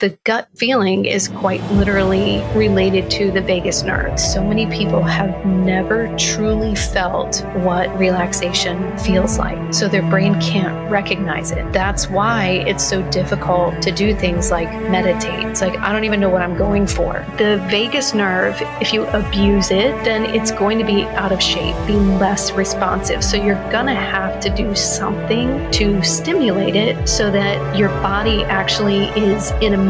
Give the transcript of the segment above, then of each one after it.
The gut feeling is quite literally related to the vagus nerve. So many people have never truly felt what relaxation feels like. So their brain can't recognize it. That's why it's so difficult to do things like meditate. It's like, I don't even know what I'm going for. The vagus nerve, if you abuse it, then it's going to be out of shape, be less responsive. So you're going to have to do something to stimulate it so that your body actually is in a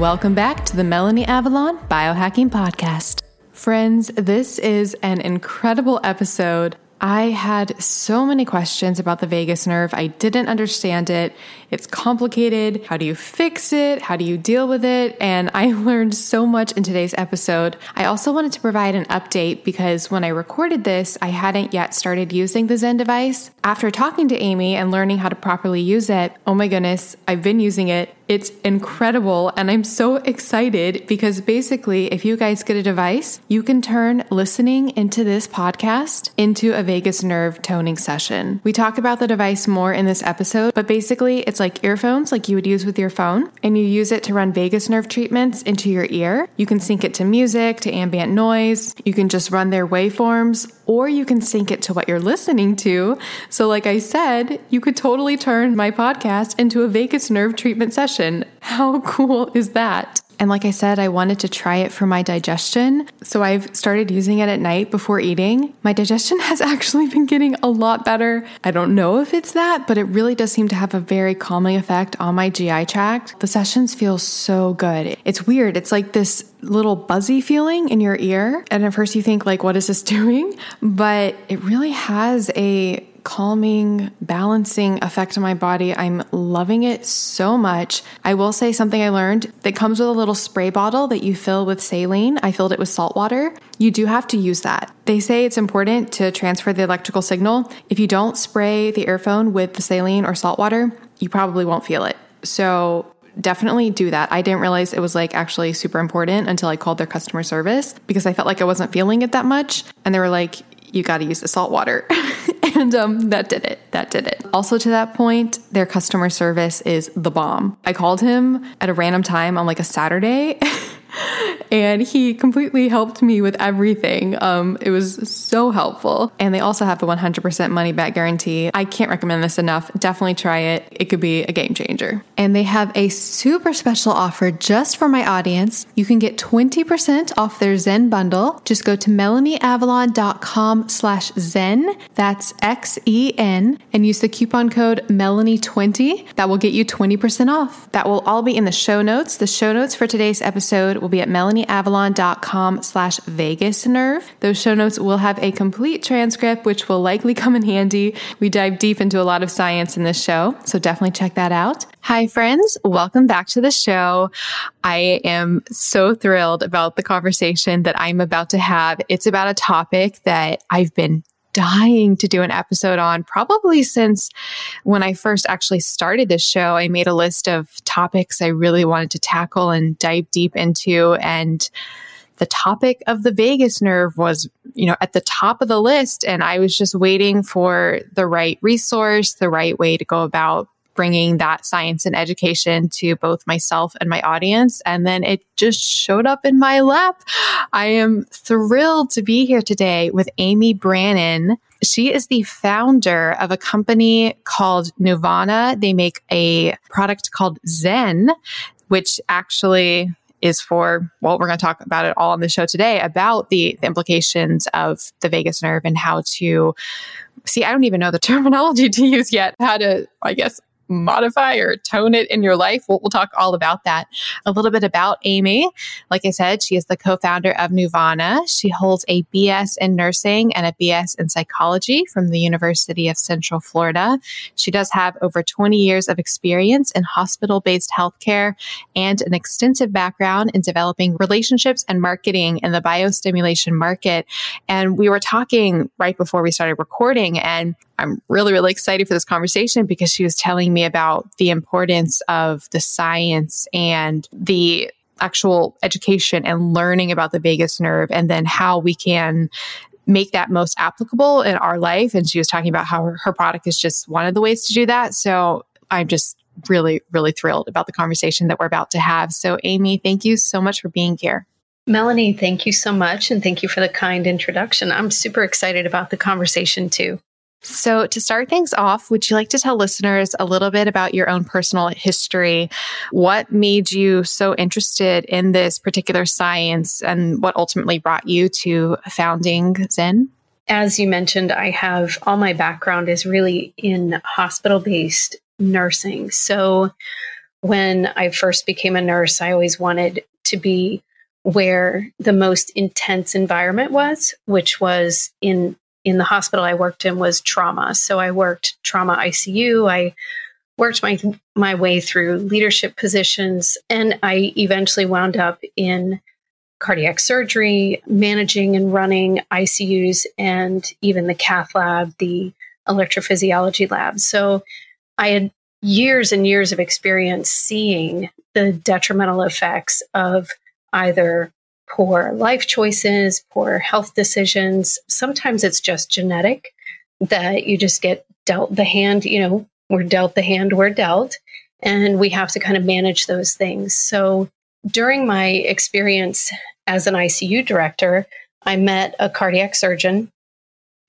Welcome back to the Melanie Avalon Biohacking Podcast. Friends, this is an incredible episode. I had so many questions about the vagus nerve. I didn't understand it. It's complicated. How do you fix it? How do you deal with it? And I learned so much in today's episode. I also wanted to provide an update because when I recorded this, I hadn't yet started using the Xen device. After talking to Ami and learning how to properly use it, oh my goodness, I've been using it. It's incredible. And I'm so excited because basically, if you guys get a device, you can turn listening into this podcast into a vagus nerve toning session. We talk about the device more in this episode, but basically, it's like earphones like you would use with your phone, and you use it to run vagus nerve treatments into your ear. You can sync it to music, to ambient noise. You can just run their waveforms, or you can sync it to what you're listening to. So, like I said, you could totally turn my podcast into a vagus nerve treatment session. How cool is that? And like I said, I wanted to try it for my digestion. So I've started using it at night before eating. My digestion has actually been getting a lot better. I don't know if it's that, but it really does seem to have a very calming effect on my GI tract. The sessions feel so good. It's weird. It's like this little buzzy feeling in your ear. And at first you think like, what is this doing? But it really has a calming, balancing effect on my body. I'm loving it so much. I will say something I learned that comes with a little spray bottle that you fill with saline. I filled it with salt water. You do have to use that. They say it's important to transfer the electrical signal. If you don't spray the earphone with the saline or salt water, you probably won't feel it. So definitely do that. I didn't realize it was like actually super important until I called their customer service because I felt like I wasn't feeling it that much. And they were like, you got to use the salt water. and um, that did it. That did it. Also, to that point, their customer service is the bomb. I called him at a random time on like a Saturday. and he completely helped me with everything. Um, it was so helpful. And they also have the 100% money back guarantee. I can't recommend this enough. Definitely try it. It could be a game changer. And they have a super special offer just for my audience. You can get 20% off their Xen bundle. Just go to melanieavalon.com slash Xen. That's X-E-N and use the coupon code Melanie20. That will get you 20% off. That will all be in the show notes. The show notes for today's episode will be at melanieavalon.com slash vagus nerve. Those show notes will have a complete transcript, which will likely come in handy. We dive deep into a lot of science in this show, so definitely check that out. Hi, friends. Welcome back to the show. I am so thrilled about the conversation that I'm about to have. It's about a topic that I've been dying to do an episode on probably since when I first actually started this show. I made a list of topics I really wanted to tackle and dive deep into. And the topic of the vagus nerve was, you know, at the top of the list. And I was just waiting for the right resource, the right way to go about bringing that science and education to both myself and my audience. And then it just showed up in my lap. I am thrilled to be here today with Ami Brannon. She is the founder of a company called Neuvana. They make a product called Xen, which actually is for, well, we're going to talk about it all on the show today about the, the implications of the vagus nerve and how to see, I don't even know the terminology to use yet, how to, I guess, modify or tone it in your life. We'll, we'll, talk all about that. A little bit about Ami. Like I said, she is the co founder of Neuvana. She holds a BS in nursing and a BS in psychology from the University of Central Florida. She does have over 20 years of experience in hospital based healthcare and an extensive background in developing relationships and marketing in the biostimulation market. And we were talking right before we started recording, and I'm really, really excited for this conversation because she was telling me about the importance of the science and the actual education and learning about the vagus nerve and then how we can make that most applicable in our life. And she was talking about how her, her product is just one of the ways to do that. So I'm just really, really thrilled about the conversation that we're about to have. So, Ami, thank you so much for being here. Melanie, thank you so much. And thank you for the kind introduction. I'm super excited about the conversation too. So, to start things off, would you like to tell listeners a little bit about your own personal history? What made you so interested in this particular science and what ultimately brought you to founding Xen? As you mentioned, I have all my background is really in hospital based nursing. So, when I first became a nurse, I always wanted to be where the most intense environment was, which was in in the hospital I worked in was trauma. So I worked trauma ICU. I worked my my way through leadership positions and I eventually wound up in cardiac surgery, managing and running ICUs and even the cath lab, the electrophysiology lab. So I had years and years of experience seeing the detrimental effects of either poor life choices, poor health decisions. Sometimes it's just genetic that you just get dealt the hand, you know, we're dealt the hand we're dealt, and we have to kind of manage those things. So during my experience as an ICU director, I met a cardiac surgeon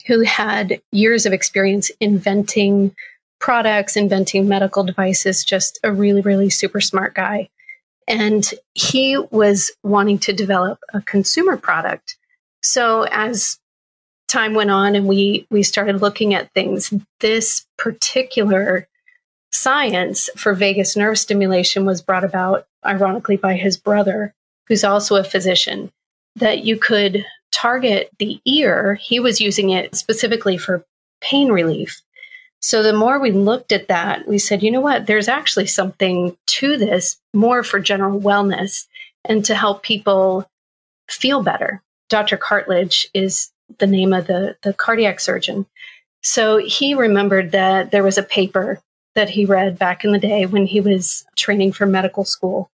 who had years of experience inventing products, inventing medical devices, just a really, really super smart guy. And he was wanting to develop a consumer product. So as time went on and we we started looking at things, this particular science for vagus nerve stimulation was brought about ironically by his brother, who's also a physician, that you could target the ear. He was using it specifically for pain relief. So the more we looked at that, we said, you know what, there's actually something to this more for general wellness and to help people feel better. Dr. Cartledge is the name of the, the cardiac surgeon. So he remembered that there was a paper that he read back in the day when he was training for medical school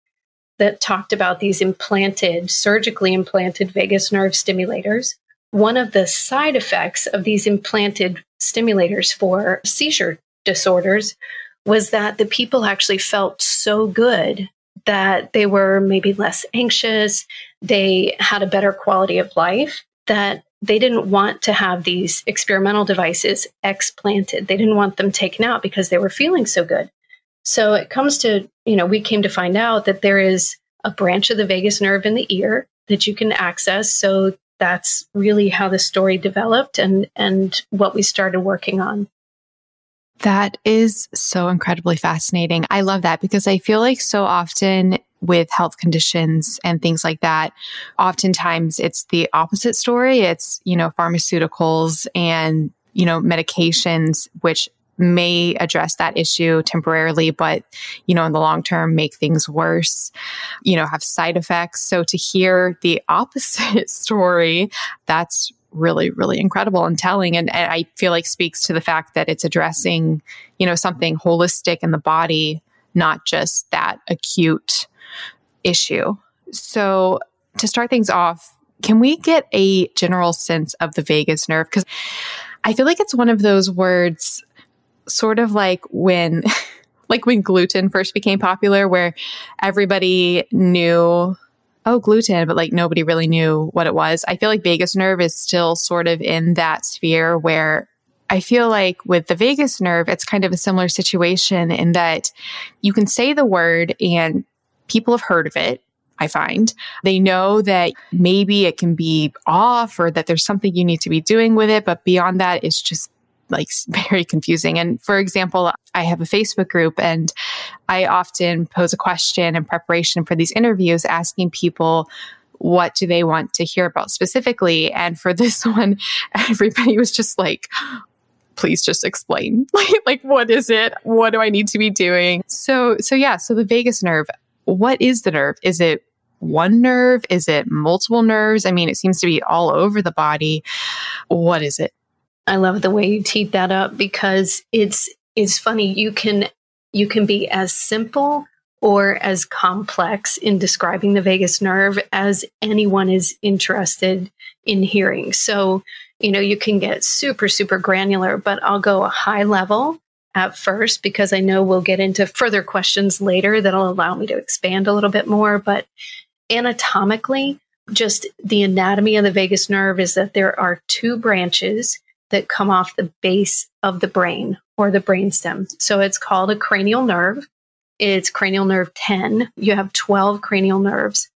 that talked about these implanted, surgically implanted vagus nerve stimulators. One of the side effects of these implanted stimulators for seizure disorders was that the people actually felt so good that they were maybe less anxious, they had a better quality of life, that they didn't want to have these experimental devices explanted. They didn't want them taken out because they were feeling so good. So it comes to, you know, we came to find out that there is a branch of the vagus nerve in the ear that you can access so that's really how the story developed and and what we started working on. That is so incredibly fascinating. I love that because I feel like so often with health conditions and things like that, oftentimes it's the opposite story. It's, you know, pharmaceuticals and, you know, medications, which may address that issue temporarily, but, you know, in the long term, make things worse, you know, have side effects. So to hear the opposite story, that's really, really incredible and telling. And, and I feel like speaks to the fact that it's addressing, you know, something holistic in the body, not just that acute issue. So to start things off, can we get a general sense of the vagus nerve? Because I feel like it's one of those words sort of like when like when gluten first became popular where everybody knew oh gluten but like nobody really knew what it was i feel like vagus nerve is still sort of in that sphere where i feel like with the vagus nerve it's kind of a similar situation in that you can say the word and people have heard of it I find. They know that maybe it can be off or that there's something you need to be doing with it, but beyond that, it's just like very confusing. And for example, I have a Facebook group and I often pose a question in preparation for these interviews asking people what do they want to hear about specifically. And for this one, everybody was just like, please just explain. Like what is it? What do i need to be doing? So so yeah so the vagus nerve what is the nerve? Is it one nerve? Is it multiple nerves? I mean it seems to be all over the body. What is it i love the way you teed that up because it's it's funny you can you can be as simple or as complex in describing the vagus nerve as anyone is interested in hearing. So, you know, you can get super, super granular, but I'll go a high level at first because I know we'll get into further questions later that'll allow me to expand a little bit more. But anatomically, just the anatomy of the vagus nerve is that there are two branches that come off the base of the brain or the brainstem. So it's called a cranial nerve it's cranial nerve 10. You have 12 cranial nerves.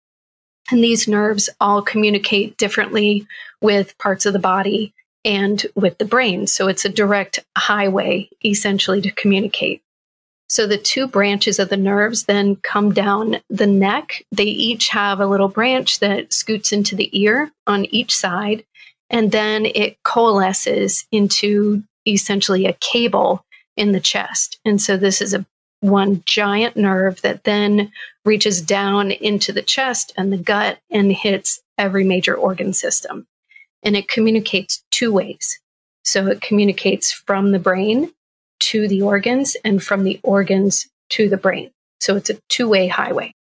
And these nerves all communicate differently with parts of the body and with the brain. So it's a direct highway essentially to communicate. So the two branches of the nerves then come down the neck. They each have a little branch that scoots into the ear on each side. And then it coalesces into essentially a cable in the chest. And so this is a one giant nerve that then reaches down into the chest and the gut and hits every major organ system. And it communicates two ways. So it communicates from the brain to the organs and from the organs to the brain. So it's a two way highway.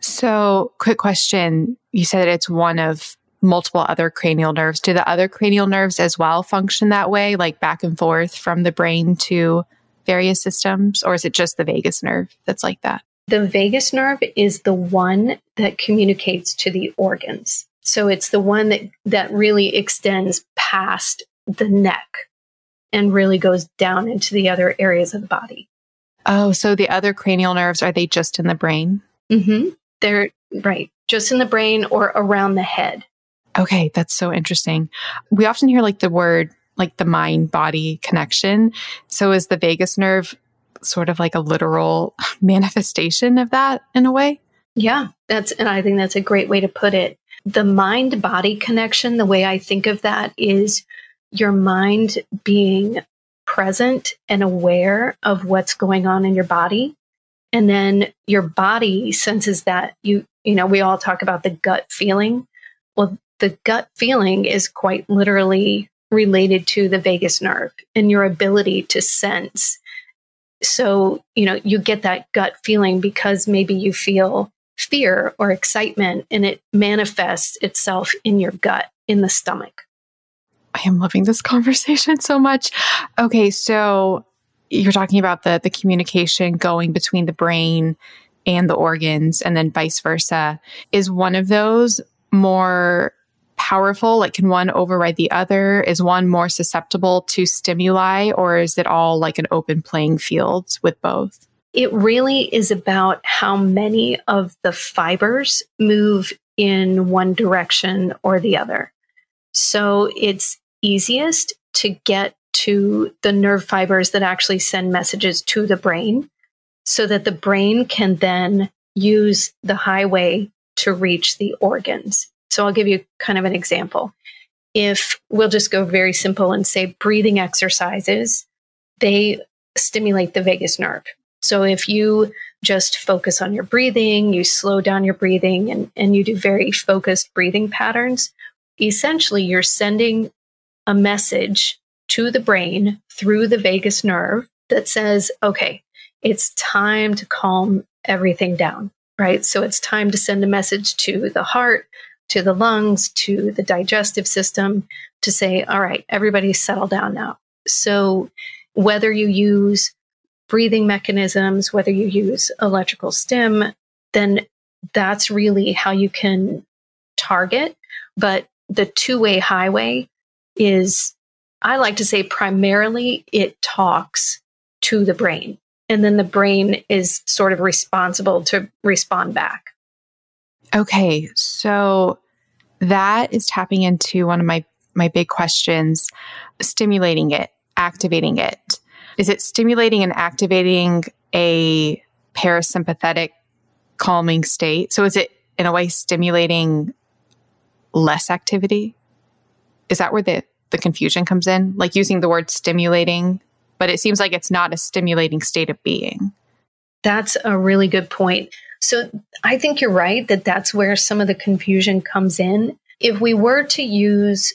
So, quick question. You said it's one of multiple other cranial nerves. Do the other cranial nerves as well function that way, like back and forth from the brain to various systems, or is it just the vagus nerve that's like that? The vagus nerve is the one that communicates to the organs. So it's the one that, that really extends past the neck and really goes down into the other areas of the body. Oh, so the other cranial nerves, are they just in the brain? Mm-hmm. They're right, just in the brain or around the head. Okay, that's so interesting. We often hear like the word like the mind body connection. So is the vagus nerve sort of like a literal manifestation of that in a way? Yeah, that's, and I think that's a great way to put it. The mind body connection, the way I think of that is your mind being present and aware of what's going on in your body. And then your body senses that you, you know, we all talk about the gut feeling. Well, the gut feeling is quite literally related to the vagus nerve and your ability to sense. So, you know, you get that gut feeling because maybe you feel fear or excitement and it manifests itself in your gut, in the stomach. I am loving this conversation so much. Okay, so you're talking about the the communication going between the brain and the organs and then vice versa. Is one of those more powerful? Like, can one override the other? Is one more susceptible to stimuli, or is it all like an open playing field with both? It really is about how many of the fibers move in one direction or the other. So it's easiest to get to the nerve fibers that actually send messages to the brain so that the brain can then use the highway to reach the organs. So I'll give you kind of an example. If we'll just go very simple and say breathing exercises, they stimulate the vagus nerve. So if you just focus on your breathing, you slow down your breathing, and, and you do very focused breathing patterns, essentially you're sending a message to the brain through the vagus nerve that says, okay, it's time to calm everything down, right? So it's time to send a message to the heart, to the lungs, to the digestive system to say, all right, everybody settle down now. So whether you use breathing mechanisms, whether you use electrical stim, then that's really how you can target. But the two way highway is, I like to say, primarily it talks to the brain. And then the brain is sort of responsible to respond back. Okay, so that is tapping into one of my my big questions, stimulating it, activating it. Is it stimulating and activating a parasympathetic calming state? So is it in a way stimulating less activity? Is that where the, the confusion comes in? Like using the word stimulating, but it seems like it's not a stimulating state of being. That's a really good point. So I think you're right that that's where some of the confusion comes in. If we were to use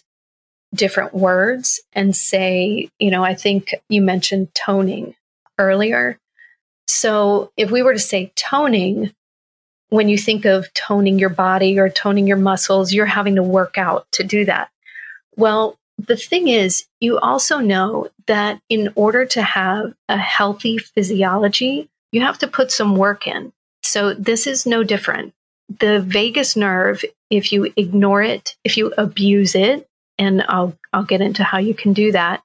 different words and say, you know, I think you mentioned toning earlier. So if we were to say toning, when you think of toning your body or toning your muscles, you're having to work out to do that. Well, the thing is, you also know that in order to have a healthy physiology, you have to put some work in. So this is no different. The vagus nerve, if you ignore it, if you abuse it, and I'll I'll get into how you can do that,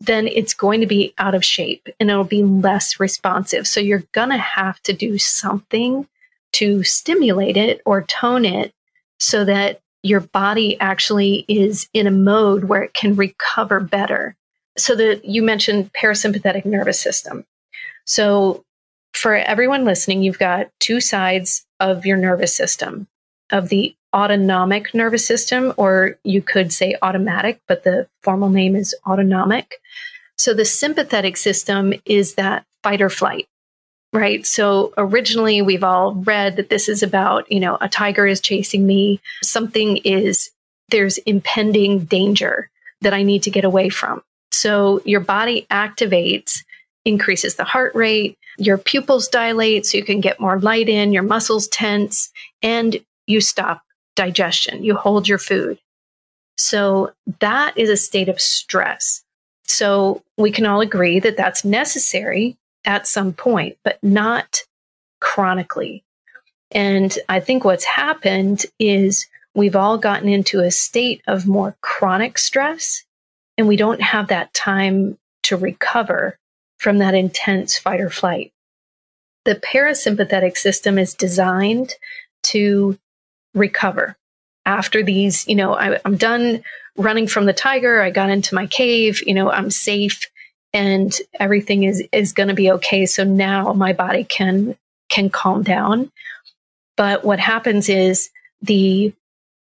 then it's going to be out of shape and it'll be less responsive. So you're going to have to do something to stimulate it or tone it so that your body actually is in a mode where it can recover better. So that you mentioned parasympathetic nervous system. So for everyone listening, you've got two sides of your nervous system of the autonomic nervous system, or you could say automatic, but the formal name is autonomic. So the sympathetic system is that fight or flight right? So originally we've all read that this is about, you know, a tiger is chasing me, something is, there's impending danger that I need to get away from. So your body activates, increases the heart rate, your pupils dilate so you can get more light in, your muscles tense, and you stop digestion. You hold your food. So that is a state of stress. So we can all agree that that's necessary at some point, but not chronically. And I think what's happened is we've all gotten into a state of more chronic stress, and we don't have that time to recover from that intense fight or flight. The parasympathetic system is designed to recover after these, you know, I, am done running from the tiger. I got into my cave, you know, I'm safe and everything is is going to be okay so now my body can can calm down but what happens is the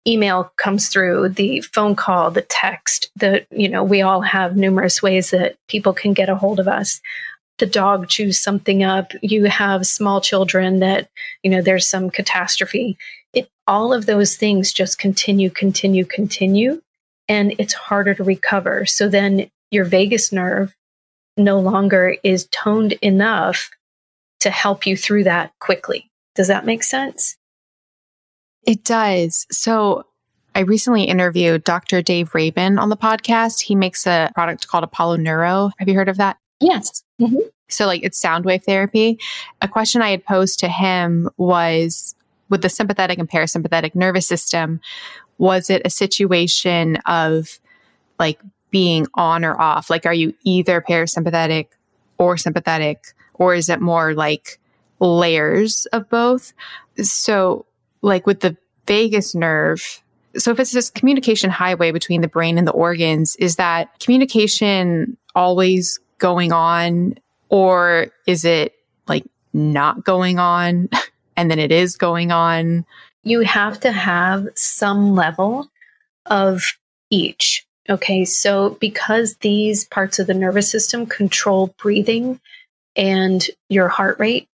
email comes through the phone call the text the you know we all have numerous ways that people can get a hold of us the dog chews something up you have small children that you know there's some catastrophe it all of those things just continue continue continue and it's harder to recover so then your vagus nerve no longer is toned enough to help you through that quickly. Does that make sense? It does. So I recently interviewed Dr. Dave Rabin on the podcast. He makes a product called Apollo Neuro. Have you heard of that? Yes. Mm-hmm. So, like, it's sound wave therapy. A question I had posed to him was with the sympathetic and parasympathetic nervous system, was it a situation of like being on or off? Like, are you either parasympathetic or sympathetic, or is it more like layers of both? So, like with the vagus nerve, so if it's this communication highway between the brain and the organs, is that communication always going on, or is it like not going on and then it is going on? You have to have some level of each. Okay, so because these parts of the nervous system control breathing and your heart rate,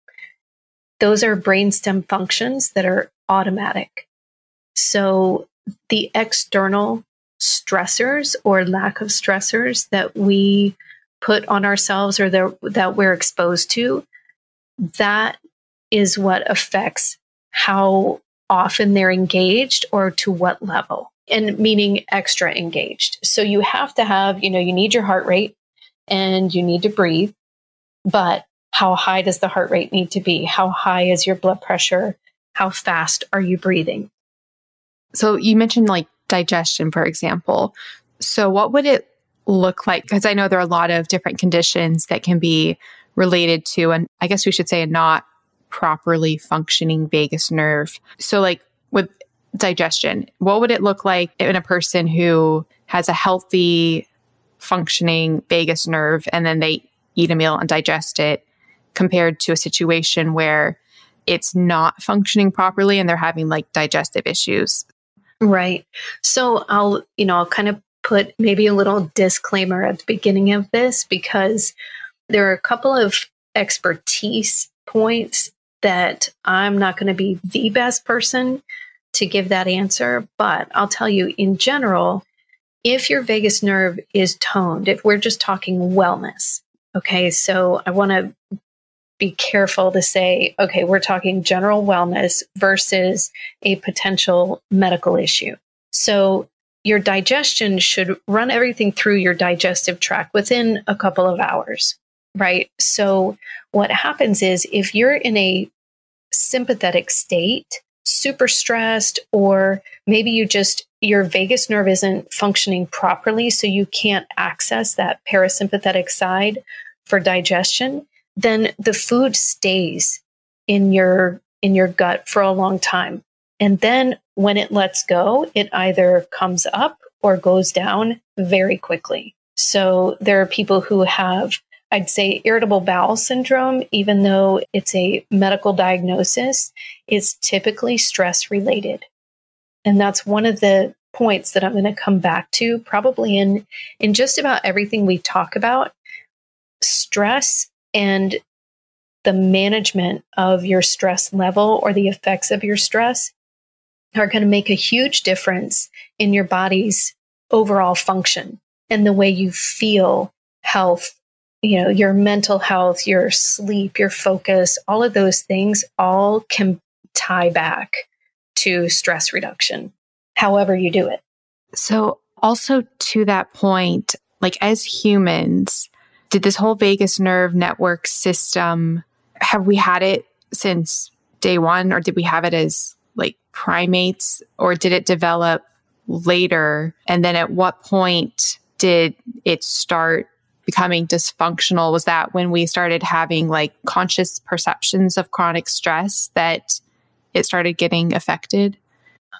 those are brainstem functions that are automatic. So the external stressors or lack of stressors that we put on ourselves or that we're exposed to, that is what affects how often they're engaged or to what level and meaning extra engaged. So you have to have, you know, you need your heart rate and you need to breathe, but how high does the heart rate need to be? How high is your blood pressure? How fast are you breathing? So you mentioned like digestion, for example. So what would it look like? Because I know there are a lot of different conditions that can be related to, and I guess we should say a not properly functioning vagus nerve. So like with digestion. What would it look like in a person who has a healthy, functioning vagus nerve and then they eat a meal and digest it compared to a situation where it's not functioning properly and they're having like digestive issues? Right. So I'll, you know, I'll kind of put maybe a little disclaimer at the beginning of this because there are a couple of expertise points that I'm not going to be the best person to give that answer. But I'll tell you in general, if your vagus nerve is toned, if we're just talking wellness, okay, so I want to be careful to say, okay, we're talking general wellness versus a potential medical issue. So your digestion should run everything through your digestive tract within a couple of hours, right? So what happens is if you're in a sympathetic state, super stressed, or maybe you just, your vagus nerve isn't functioning properly, so you can't access that parasympathetic side for digestion, then the food stays in your in your gut for a long time. And then when it lets go, it either comes up or goes down very quickly. So there are people who have, I'd say, irritable bowel syndrome, even though it's a medical diagnosis, is typically stress related. And that's one of the points that I'm going to come back to probably in in just about everything we talk about stress and the management of your stress level or the effects of your stress are going to make a huge difference in your body's overall function and the way you feel health you know your mental health your sleep your focus all of those things all can tie back to stress reduction however you do it. So also to that point like as humans did this whole vagus nerve network system have we had it since day one or did we have it as like primates or did it develop later? And then at what point did it start becoming dysfunctional? Was that when we started having like conscious perceptions of chronic stress that it started getting affected?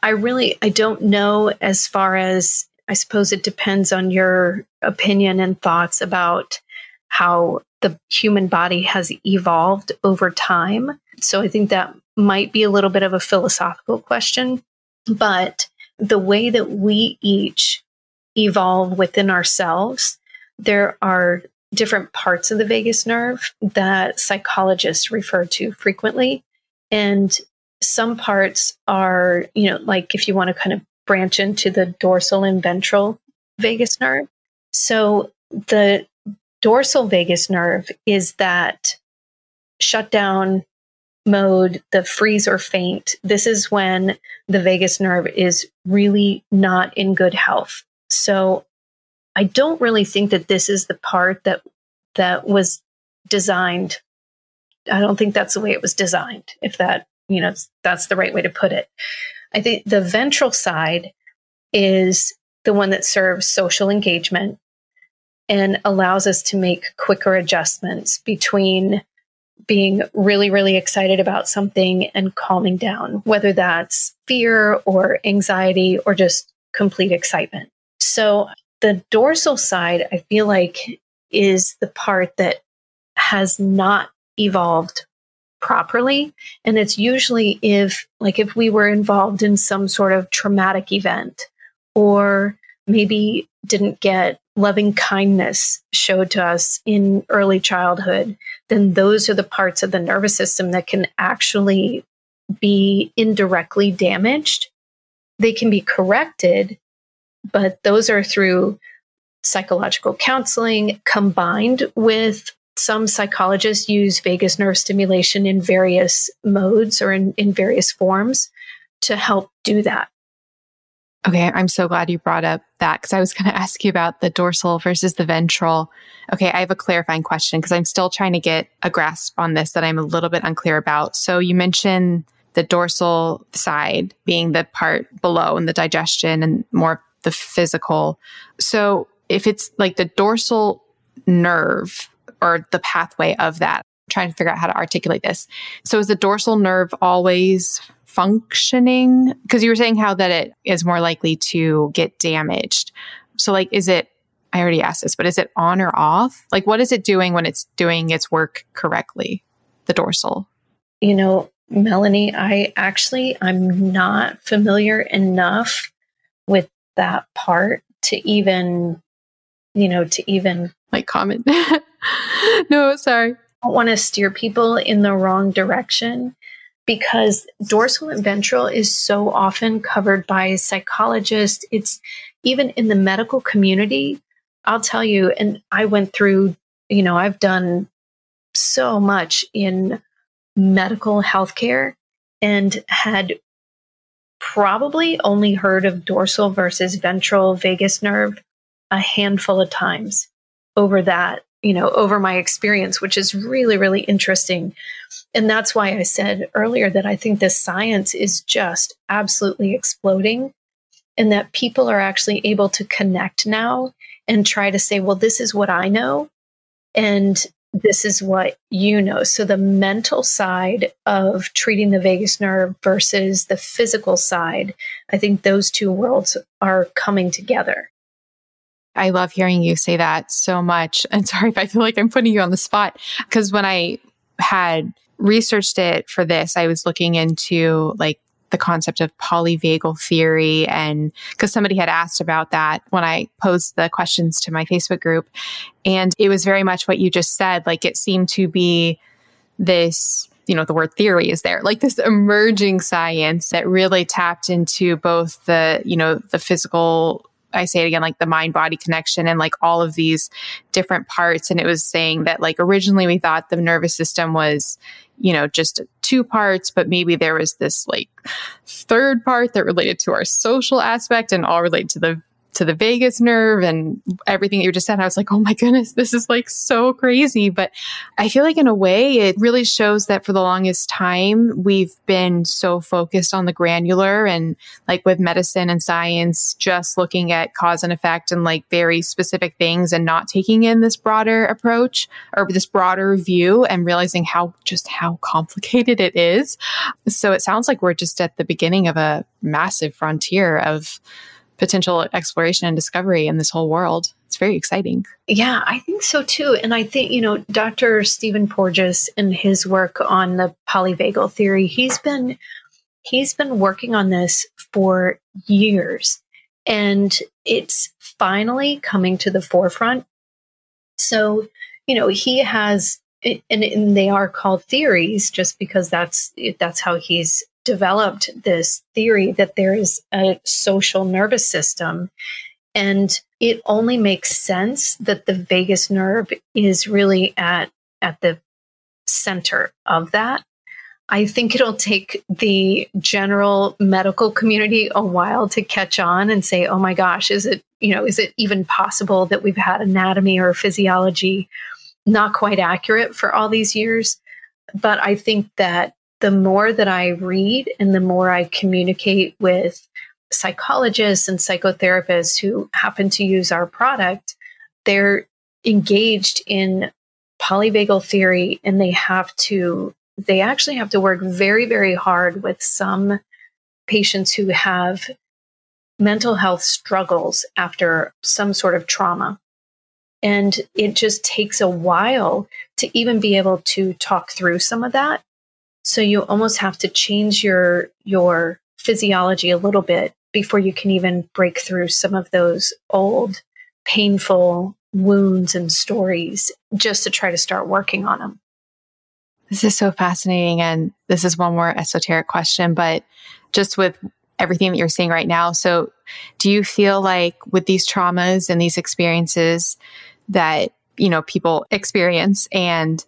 I really i don't know as far as i suppose it depends on your opinion and thoughts about how the human body has evolved over time. So I think that might be a little bit of a philosophical question, but the way that we each evolve within ourselves, there are different parts of the vagus nerve that psychologists refer to frequently. And some parts are, you know, like if you want to kind of branch into the dorsal and ventral vagus nerve. So the dorsal vagus nerve is that shutdown mode, the freeze or faint. This is when the vagus nerve is really not in good health. So I don't really think that this is the part that that was designed. I don't think that's the way it was designed. If that, you know, that's the right way to put it. I think the ventral side is the one that serves social engagement and allows us to make quicker adjustments between being really, really excited about something and calming down, whether that's fear or anxiety or just complete excitement. So the dorsal side, I feel like, is the part that has not evolved properly. And it's usually if, like, if we were involved in some sort of traumatic event or maybe didn't get loving kindness showed to us in early childhood, then those are the parts of the nervous system that can actually be indirectly damaged. They can be corrected, but those are through psychological counseling combined with some psychologists use vagus nerve stimulation in various modes or in, in various forms to help do that. Okay, I'm so glad you brought up that because I was going to ask you about the dorsal versus the ventral. Okay, I have a clarifying question because I'm still trying to get a grasp on this that I'm a little bit unclear about. So you mentioned the dorsal side being the part below and the digestion and more the physical. So if it's like the dorsal nerve or the pathway of that, trying to figure out how to articulate this. So is the dorsal nerve always functioning? Because you were saying how that it is more likely to get damaged. So like is it I already asked this, but is it on or off? Like what is it doing when it's doing its work correctly? The dorsal. You know, Melanie, I actually I'm not familiar enough with that part to even you know, to even like comment. no, sorry. I don't want to steer people in the wrong direction because dorsal and ventral is so often covered by psychologists. It's even in the medical community. I'll tell you, and I went through, you know, I've done so much in medical healthcare and had probably only heard of dorsal versus ventral vagus nerve a handful of times over that, you know, over my experience, which is really, really interesting. And that's why I said earlier that I think the science is just absolutely exploding and that people are actually able to connect now and try to say, well, this is what I know. And this is what you know. So the mental side of treating the vagus nerve versus the physical side, I think those two worlds are coming together. I love hearing you say that so much. And sorry if I feel like I'm putting you on the spot because when I had researched it for this, I was looking into like the concept of polyvagal theory and because somebody had asked about that when I posed the questions to my Facebook group and it was very much what you just said like it seemed to be this you know the word theory is there like this emerging science that really tapped into both the you know the physical I say it again, like the mind body connection and like all of these different parts. And it was saying that like originally we thought the nervous system was, you know, just two parts, but maybe there was this like third part that related to our social aspect and all related to the to the vagus nerve and everything that you just said. I was like, oh my goodness, this is like so crazy. But I feel like in a way, it really shows that for the longest time, we've been so focused on the granular and like with medicine and science, just looking at cause and effect and like very specific things and not taking in this broader approach or this broader view and realizing how just how complicated it is. So it sounds like we're just at the beginning of a massive frontier of potential exploration and discovery in this whole world. It's very exciting. Yeah, I think so too. And I think, you know, Dr. Stephen Porges and his work on the polyvagal theory, he's been he's been working on this for years and it's finally coming to the forefront. So, you know, he has and, and they are called theories just because that's that's how he's developed this theory that there is a social nervous system. And it only makes sense that the vagus nerve is really at, at the center of that. I think it'll take the general medical community a while to catch on and say, oh my gosh, is it, you know, is it even possible that we've had anatomy or physiology not quite accurate for all these years? But I think that the more that I read and the more I communicate with psychologists and psychotherapists who happen to use our product, they're engaged in polyvagal theory and they have to they actually have to work very very hard with some patients who have mental health struggles after some sort of trauma. And it just takes a while to even be able to talk through some of that so you almost have to change your your physiology a little bit before you can even break through some of those old painful wounds and stories just to try to start working on them. This is so fascinating. And this is one more esoteric question, but just with everything that you're seeing right now. So, do you feel like with these traumas and these experiences that, you know, people experience and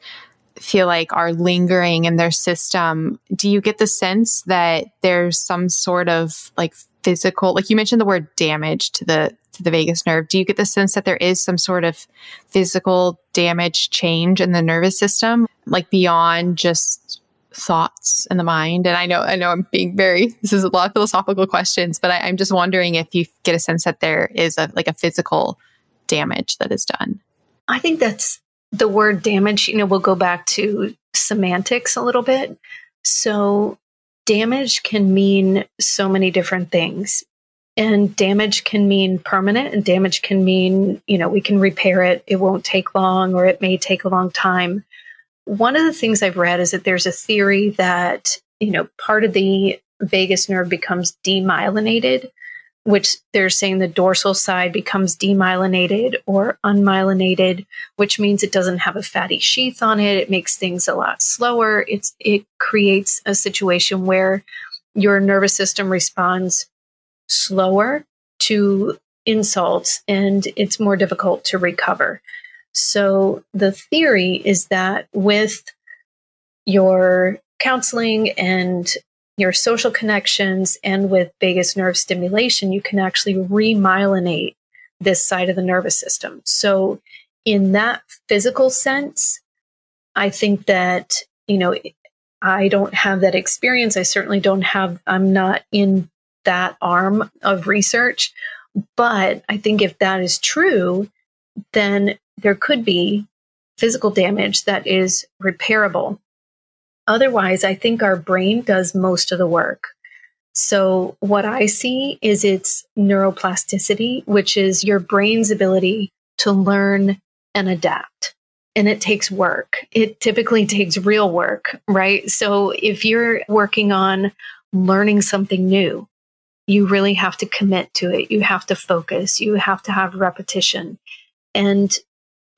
feel like are lingering in their system, do you get the sense that there's some sort of like physical, like you mentioned the word damage to the to the vagus nerve. Do you get the sense that there is some sort of physical damage change in the nervous system, like beyond just thoughts in the mind? And I know, I know I'm being very, this is a lot of philosophical questions, but I, I'm just wondering if you get a sense that there is a, like a physical damage that is done. I think that's the word damage, you know, we'll go back to semantics a little bit. So, damage can mean so many different things. And damage can mean permanent, and damage can mean, you know, we can repair it. It won't take long, or it may take a long time. One of the things I've read is that there's a theory that, you know, part of the vagus nerve becomes demyelinated which they're saying the dorsal side becomes demyelinated or unmyelinated, which means it doesn't have a fatty sheath on it. It makes things a lot slower. It's it creates a situation where your nervous system responds slower to insults and it's more difficult to recover. So the theory is that with your counseling and your social connections and with vagus nerve stimulation, you can actually remyelinate this side of the nervous system. So, in that physical sense, I think that, you know, I don't have that experience. I certainly don't have, I'm not in that arm of research. But I think if that is true, then there could be physical damage that is repairable. Otherwise, I think our brain does most of the work. So, what I see is its neuroplasticity, which is your brain's ability to learn and adapt. And it takes work. It typically takes real work, right? So, if you're working on learning something new, you really have to commit to it. You have to focus. You have to have repetition. And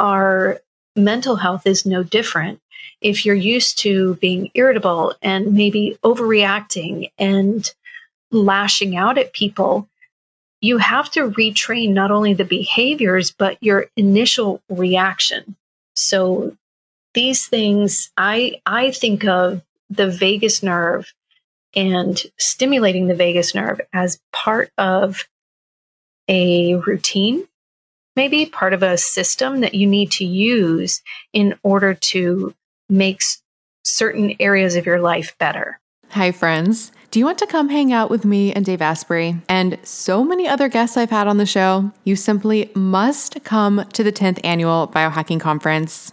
our mental health is no different if you're used to being irritable and maybe overreacting and lashing out at people, you have to retrain not only the behaviors, but your initial reaction. So these things, I, I think of the vagus nerve and stimulating the vagus nerve as part of a routine, maybe part of a system that you need to use in order to makes certain areas of your life better. Hi, friends. Do you want to come hang out with me and Dave Asprey and so many other guests I've had on the show? You simply must come to the 10th annual Biohacking Conference.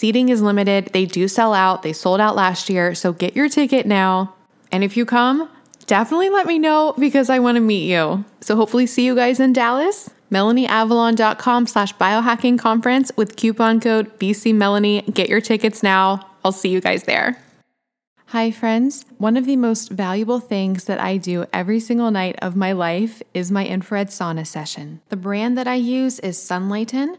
Seating is limited. They do sell out. They sold out last year. So get your ticket now. And if you come, definitely let me know because I want to meet you. So hopefully see you guys in Dallas. MelanieAvalon.com slash biohacking conference with coupon code BCMelanie. Get your tickets now. I'll see you guys there. Hi, friends. One of the most valuable things that I do every single night of my life is my infrared sauna session. The brand that I use is Sunlighten.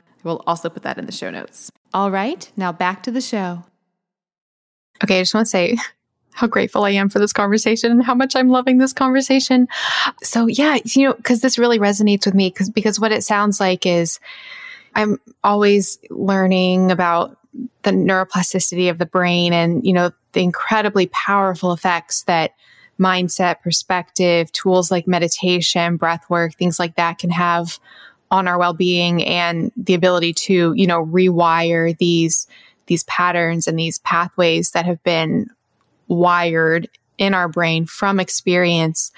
I will also put that in the show notes. All right, now back to the show. Okay, I just want to say how grateful I am for this conversation and how much I'm loving this conversation. So, yeah, you know, because this really resonates with me because because what it sounds like is I'm always learning about the neuroplasticity of the brain and, you know, the incredibly powerful effects that mindset, perspective, tools like meditation, breath work, things like that can have on our well-being and the ability to, you know, rewire these these patterns and these pathways that have been wired in our brain from experience.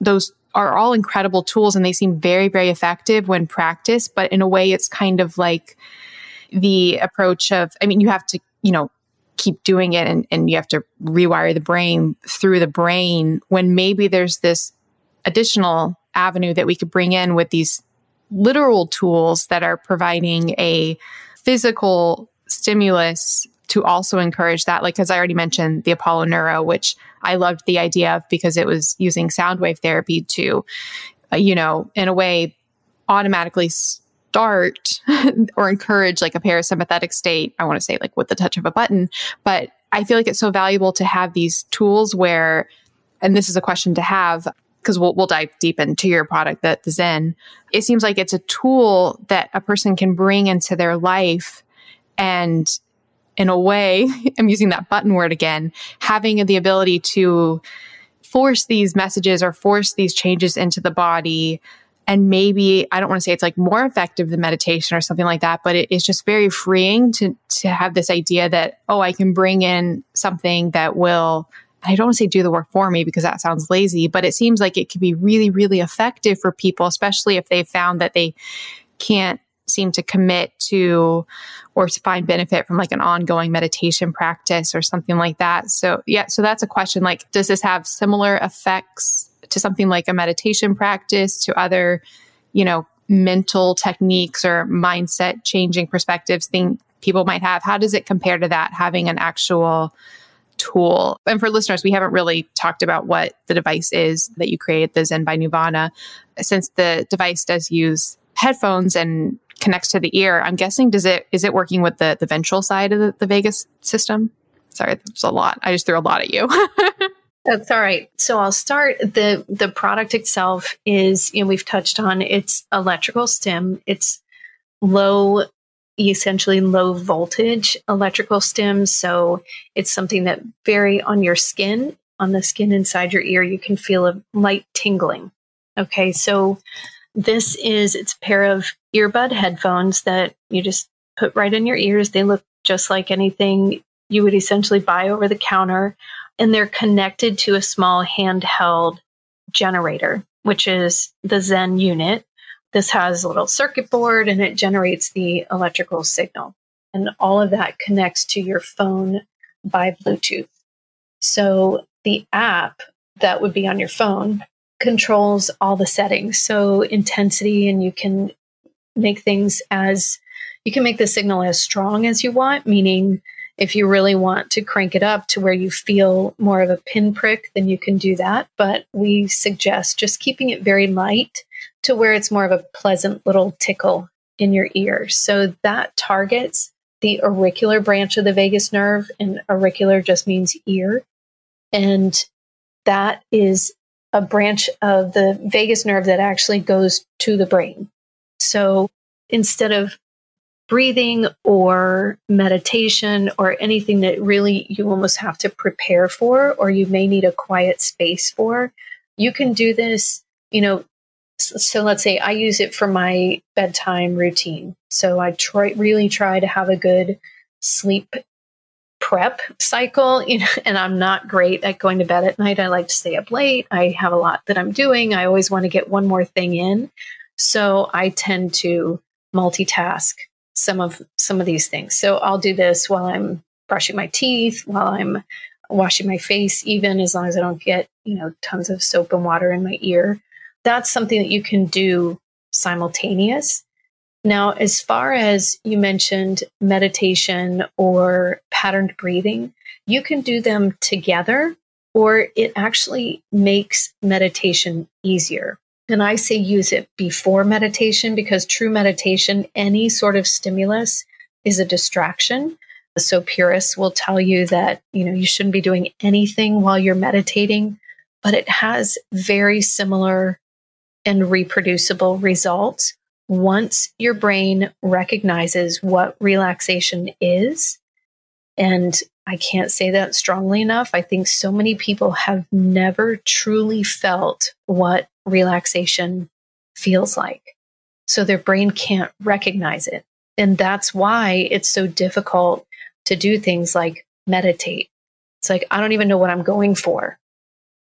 Those are all incredible tools and they seem very very effective when practiced, but in a way it's kind of like the approach of I mean you have to, you know, keep doing it and, and you have to rewire the brain through the brain when maybe there's this additional avenue that we could bring in with these literal tools that are providing a physical stimulus to also encourage that. Like, as I already mentioned, the Apollo Neuro, which I loved the idea of because it was using sound wave therapy to, uh, you know, in a way, automatically start or encourage like a parasympathetic state. I want to say like with the touch of a button, but I feel like it's so valuable to have these tools where, and this is a question to have because we'll, we'll dive deep into your product, the, the Xen. It seems like it's a tool that a person can bring into their life and in a way, I'm using that button word again, having the ability to force these messages or force these changes into the body. And maybe I don't want to say it's like more effective than meditation or something like that, but it is just very freeing to to have this idea that, oh, I can bring in something that will I don't want to say do the work for me because that sounds lazy, but it seems like it could be really, really effective for people, especially if they found that they can't seem to commit to or to find benefit from like an ongoing meditation practice or something like that. So, yeah, so that's a question like, does this have similar effects to something like a meditation practice, to other, you know, mental techniques or mindset changing perspectives thing people might have? How does it compare to that, having an actual tool. And for listeners, we haven't really talked about what the device is that you created, the Xen by Neuvana. Since the device does use headphones and connects to the ear, I'm guessing does it is it working with the the ventral side of the, the system? Sorry, that's a lot. I just threw a lot at you. That's all right. So I'll start the the product itself is you know we've touched on it's electrical stim. It's low essentially low voltage electrical stims. So it's something that very on your skin, on the skin inside your ear, you can feel a light tingling. Okay, so this is it's a pair of earbud headphones that you just put right in your ears. They look just like anything you would essentially buy over the counter, and they're connected to a small handheld generator, which is the Xen unit. This has a little circuit board and it generates the electrical signal. And all of that connects to your phone by Bluetooth. So the app that would be on your phone controls all the settings. So intensity, and you can make things as you can make the signal as strong as you want, meaning if you really want to crank it up to where you feel more of a pinprick, then you can do that. But we suggest just keeping it very light to where it's more of a pleasant little tickle in your ear. So that targets the auricular branch of the vagus nerve, and auricular just means ear. And that is a branch of the vagus nerve that actually goes to the brain. So instead of breathing or meditation or anything that really you almost have to prepare for or you may need a quiet space for, you can do this, you know. So let's say I use it for my bedtime routine. So I try really try to have a good sleep prep cycle, you know, and I'm not great at going to bed at night. I like to stay up late. I have a lot that I'm doing. I always want to get one more thing in. So I tend to multitask some of some of these things. So I'll do this while I'm brushing my teeth, while I'm washing my face, even as long as I don't get, you know, tons of soap and water in my ear. That's something that you can do simultaneous. Now, as far as you mentioned meditation or patterned breathing, you can do them together or it actually makes meditation easier. And I say use it before meditation because true meditation, any sort of stimulus is a distraction. So purists will tell you that, you know, you shouldn't be doing anything while you're meditating, but it has very similar and reproducible results once your brain recognizes what relaxation is. And I can't say that strongly enough. I think so many people have never truly felt what relaxation feels like. So their brain can't recognize it. And that's why it's so difficult to do things like meditate. It's like, I don't even know what I'm going for.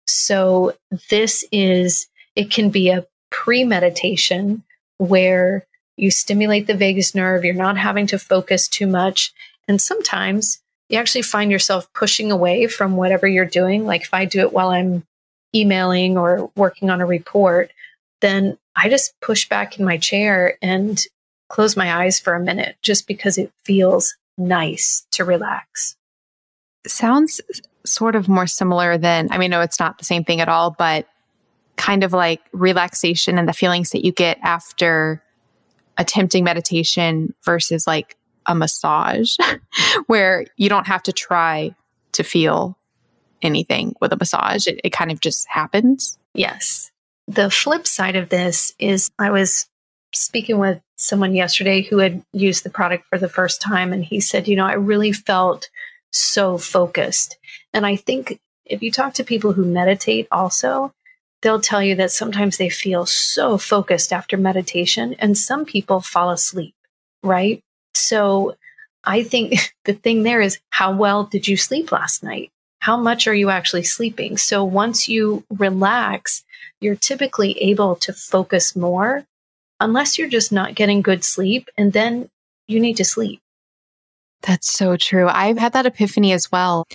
So this is, it can be a pre meditation where you stimulate the vagus nerve. You're not having to focus too much. And sometimes you actually find yourself pushing away from whatever you're doing. Like if I do it while I'm emailing or working on a report, then I just push back in my chair and close my eyes for a minute just because it feels nice to relax. Sounds sort of more similar than, I mean, no, it's not the same thing at all, but kind of like relaxation and the feelings that you get after attempting meditation versus like a massage, where you don't have to try to feel anything with a massage. It, it kind of just happens. Yes. The flip side of this is I was speaking with someone yesterday who had used the product for the first time, and he said, You know, I really felt so focused. And I think if you talk to people who meditate also, they'll tell you that sometimes they feel so focused after meditation, and some people fall asleep, right? So I think the thing there is how well did you sleep last night? how much are you actually sleeping? So once you relax, you're typically able to focus more, unless you're just not getting good sleep. And then you need to sleep. That's so true. I've had that epiphany as well,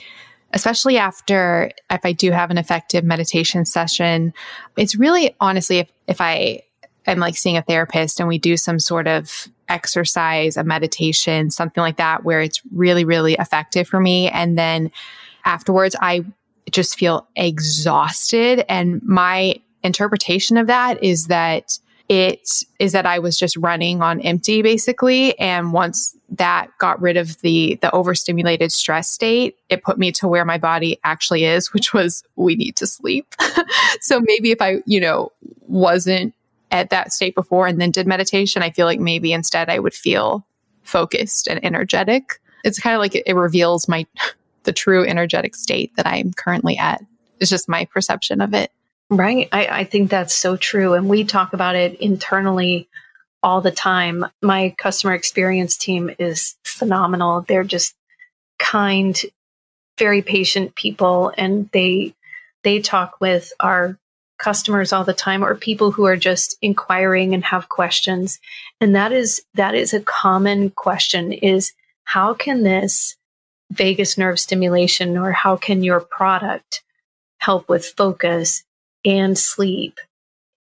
especially after if I do have an effective meditation session. It's really honestly, if, if I am like seeing a therapist and we do some sort of exercise, a meditation, something like that, where it's really, really effective for me. And then afterwards, I just feel exhausted. And my interpretation of that is that it is that I was just running on empty basically. And once that got rid of the the overstimulated stress state, it put me to where my body actually is, which was we need to sleep. so maybe if I, you know, wasn't at that state before and then did meditation, I feel like maybe instead I would feel focused and energetic. It's kind of like it, it reveals my the true energetic state that I'm currently at. It's just my perception of it. Right. I, I think that's so true. And we talk about it internally all the time. My customer experience team is phenomenal. They're just kind, very patient people and they they talk with our customers all the time or people who are just inquiring and have questions. And that is that is a common question is how can this vagus nerve stimulation or how can your product help with focus and sleep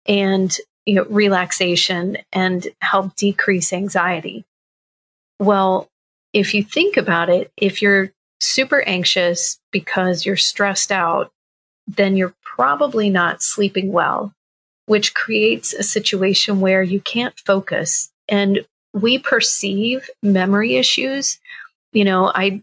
and you know, relaxation and help decrease anxiety. Well, if you think about it, if you're super anxious because you're stressed out, then you're probably not sleeping well, which creates a situation where you can't focus. And we perceive memory issues. You know, I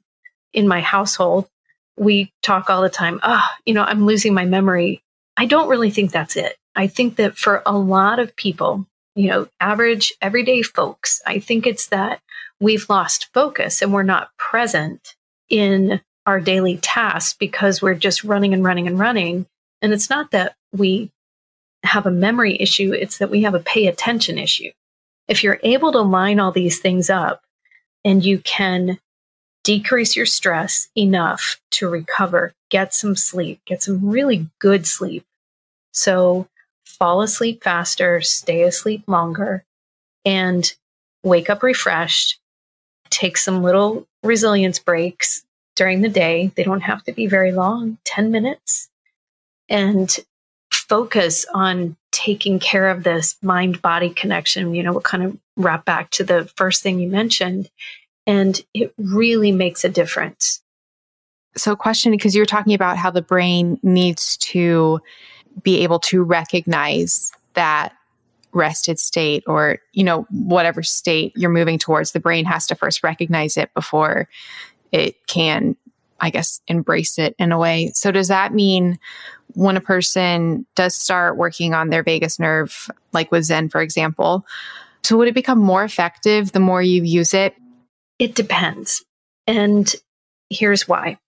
in my household, we talk all the time, oh, you know, I'm losing my memory. I don't really think that's it. I think that for a lot of people, you know, average everyday folks, I think it's that we've lost focus and we're not present in our daily tasks because we're just running and running and running. And it's not that we have a memory issue, it's that we have a pay attention issue. If you're able to line all these things up and you can decrease your stress enough to recover, get some sleep, get some really good sleep. So fall asleep faster, stay asleep longer, and wake up refreshed. Take some little resilience breaks during the day. They don't have to be very long, 10 minutes. And focus on taking care of this mind body connection. You know, we'll kind of wrap back to the first thing you mentioned. And it really makes a difference. So, question because you're talking about how the brain needs to be able to recognize that rested state or, you know, whatever state you're moving towards. The brain has to first recognize it before it can, I guess, embrace it in a way. So, does that mean when a person does start working on their vagus nerve, like with Xen, for example, so would it become more effective the more you use it? It depends. And here's why.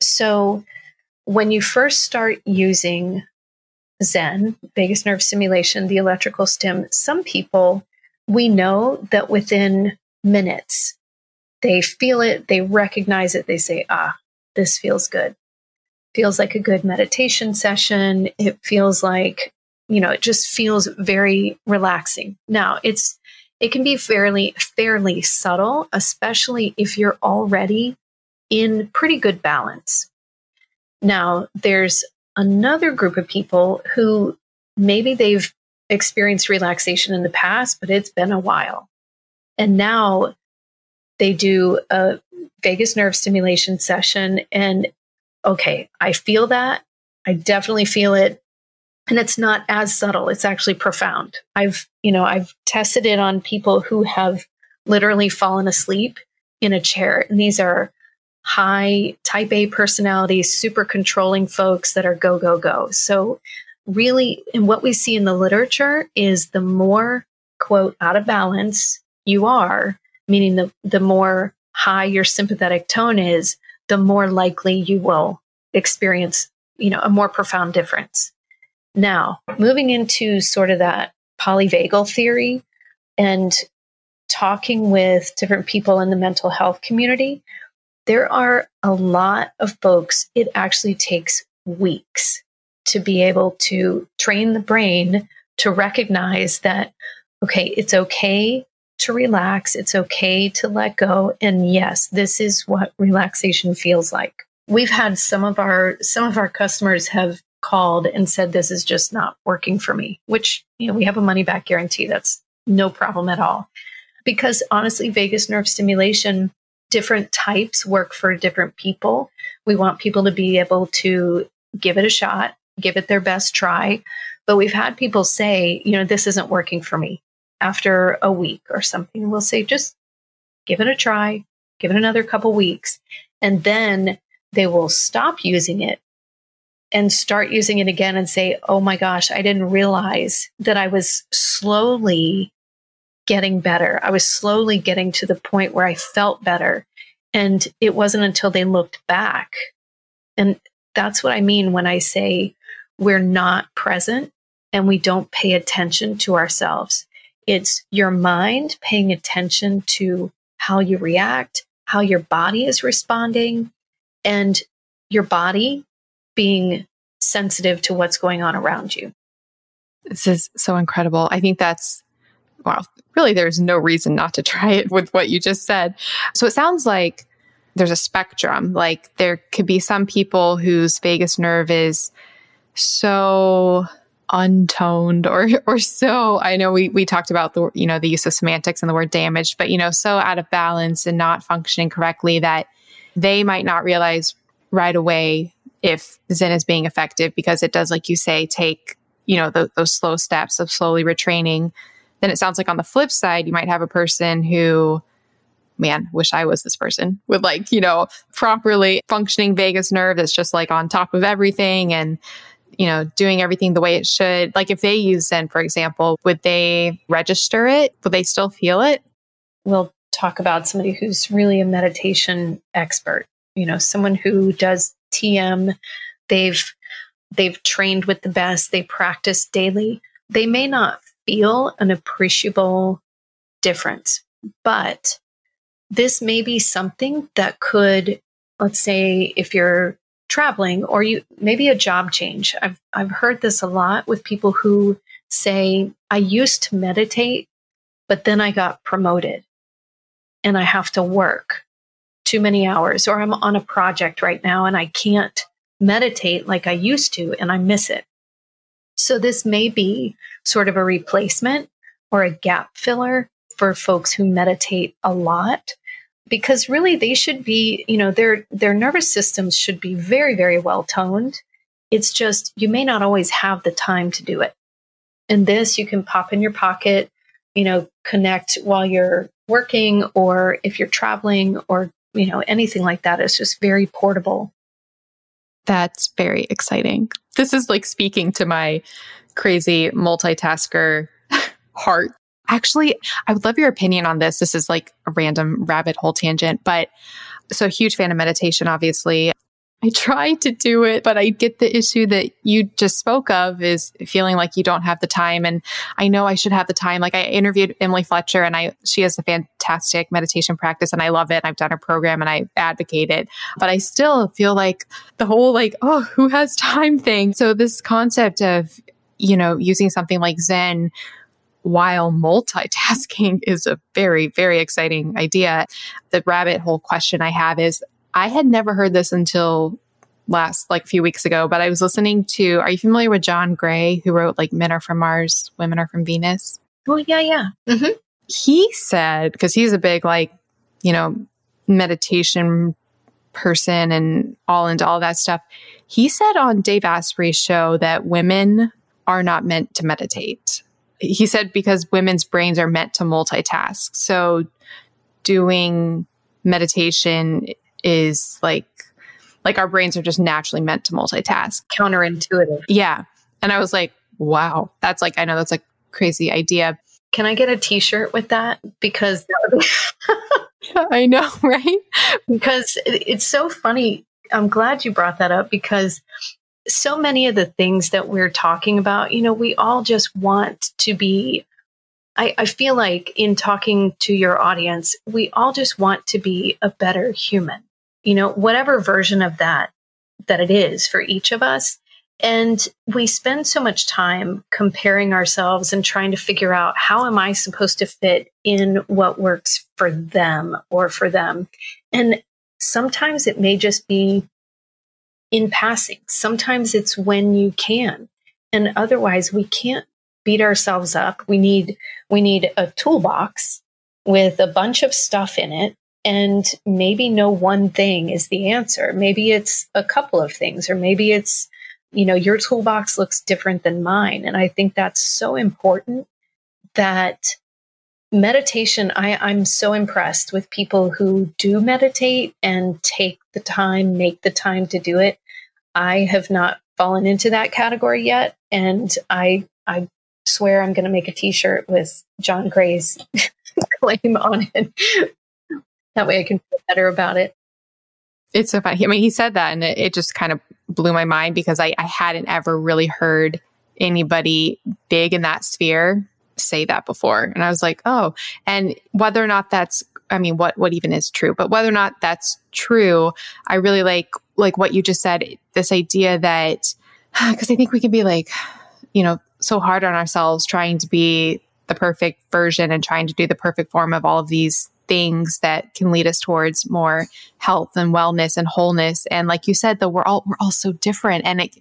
So, when you first start using Xen, vagus nerve stimulation, the electrical stim, some people, we know that within minutes, they feel it, they recognize it, they say, ah, this feels good. Feels like a good meditation session. It feels like, you know, it just feels very relaxing. Now, it's, it can be fairly, fairly subtle, especially if you're already in pretty good balance. Now, there's another group of people who maybe they've experienced relaxation in the past, but it's been a while. And now they do a vagus nerve stimulation session. And okay, I feel that. I definitely feel it. And it's not as subtle. It's actually profound. I've, you know, I've tested it on people who have literally fallen asleep in a chair. And these are high type A personalities, super controlling folks that are go, go, go. So, really, and what we see in the literature is the more, quote, out of balance you are, meaning the, the more high your sympathetic tone is, the more likely you will experience, you know, a more profound difference. Now, moving into sort of that polyvagal theory and talking with different people in the mental health community, there are a lot of folks, it actually takes weeks to be able to train the brain to recognize that, okay, it's okay to relax. It's okay to let go. And yes, this is what relaxation feels like. We've had some of our, some of our customers have called and said, this is just not working for me, which, you know, we have a money back guarantee. That's no problem at all. Because honestly, vagus nerve stimulation different types work for different people. We want people to be able to give it a shot, give it their best try. But we've had people say, you know, this isn't working for me after a week or something. We'll say, just give it a try, give it another couple weeks. And then they will stop using it and start using it again and say, oh my gosh, I didn't realize that I was slowly getting better. I was slowly getting to the point where I felt better. And it wasn't until they looked back. And that's what I mean when I say we're not present and we don't pay attention to ourselves. It's your mind paying attention to how you react, how your body is responding, and your body being sensitive to what's going on around you. This is so incredible. I think that's well, really, there's no reason not to try it with what you just said. So it sounds like there's a spectrum. Like there could be some people whose vagus nerve is so untoned or or so I know we we talked about the you know the use of semantics and the word damaged but you know so out of balance and not functioning correctly that they might not realize right away if Xen is being effective because it does like you say take you know the, those slow steps of slowly retraining then it sounds like on the flip side, you might have a person who, man, wish I was this person with like, you know, properly functioning vagus nerve that's just like on top of everything and, you know, doing everything the way it should. Like if they use Xen, for example, would they register it? Would they still feel it? Well, talk about somebody who's really a meditation expert, you know, someone who does TM, they've they've trained with the best, they practice daily. They may not feel an appreciable difference, but this may be something that could let's say if you're traveling or you maybe a job change. I've I've heard this a lot with people who say I used to meditate but then I got promoted and I have to work too many hours or I'm on a project right now and I can't meditate like I used to and I miss it. So this may be sort of a replacement or a gap filler for folks who meditate a lot because really they should be, you know, their their nervous systems should be very very well toned. It's just you may not always have the time to do it. And this you can pop in your pocket, you know, connect while you're working or if you're traveling or, you know, anything like that. It's just very portable. That's very exciting. This is like speaking to my crazy multitasker heart Actually, I would love your opinion on this. This is like a random rabbit hole tangent, but so huge fan of meditation, obviously. I try to do it, but I get the issue that you just spoke of is feeling like you don't have the time. And I know I should have the time. Like I interviewed Emily Fletcher and I, she has a fantastic meditation practice and I love it. I've done her program and I advocate it, but I still feel like the whole like, oh, who has time thing. So this concept of, you know, using something like Xen while multitasking is a very, very exciting idea. The rabbit hole question I have is I had never heard this until last like a few weeks ago, but I was listening to are you familiar with John Gray who wrote like Men Are From Mars, Women Are From Venus? Oh yeah, yeah. Mm-hmm. He said, because he's a big like, you know, meditation person and all into all that stuff. He said on Dave Asprey's show that women are not meant to meditate he said because women's brains are meant to multitask. So doing meditation is like like our brains are just naturally meant to multitask. Counterintuitive. Yeah. And I was like, wow, that's like I know that's a crazy idea. Can I get a t-shirt with that? Because I know, right? Because it's so funny. I'm glad you brought that up because so many of the things that we're talking about, you know, we all just want to be. I, I feel like in talking to your audience, we all just want to be a better human, you know, whatever version of that that it is for each of us. And we spend so much time comparing ourselves and trying to figure out how am I supposed to fit in what works for them or for them. And sometimes it may just be in passing. Sometimes it's when you can. And otherwise we can't beat ourselves up. We need we need a toolbox with a bunch of stuff in it and maybe no one thing is the answer. Maybe it's a couple of things or maybe it's you know your toolbox looks different than mine. And I think that's so important that meditation I, i'm so impressed with people who do meditate and take the time make the time to do it. I have not fallen into that category yet and i i swear i'm going to make a t-shirt with john gray's claim on it that way i can feel better about it it's so funny i mean he said that and it, it just kind of blew my mind because I, I hadn't ever really heard anybody big in that sphere say that before. And I was like, oh, and whether or not that's, I mean, what, what even is true, but whether or not that's true, I really like, like what you just said, this idea that, because I think we can be like, you know, so hard on ourselves trying to be the perfect version and trying to do the perfect form of all of these things that can lead us towards more health and wellness and wholeness and like you said though we're all we're all so different and it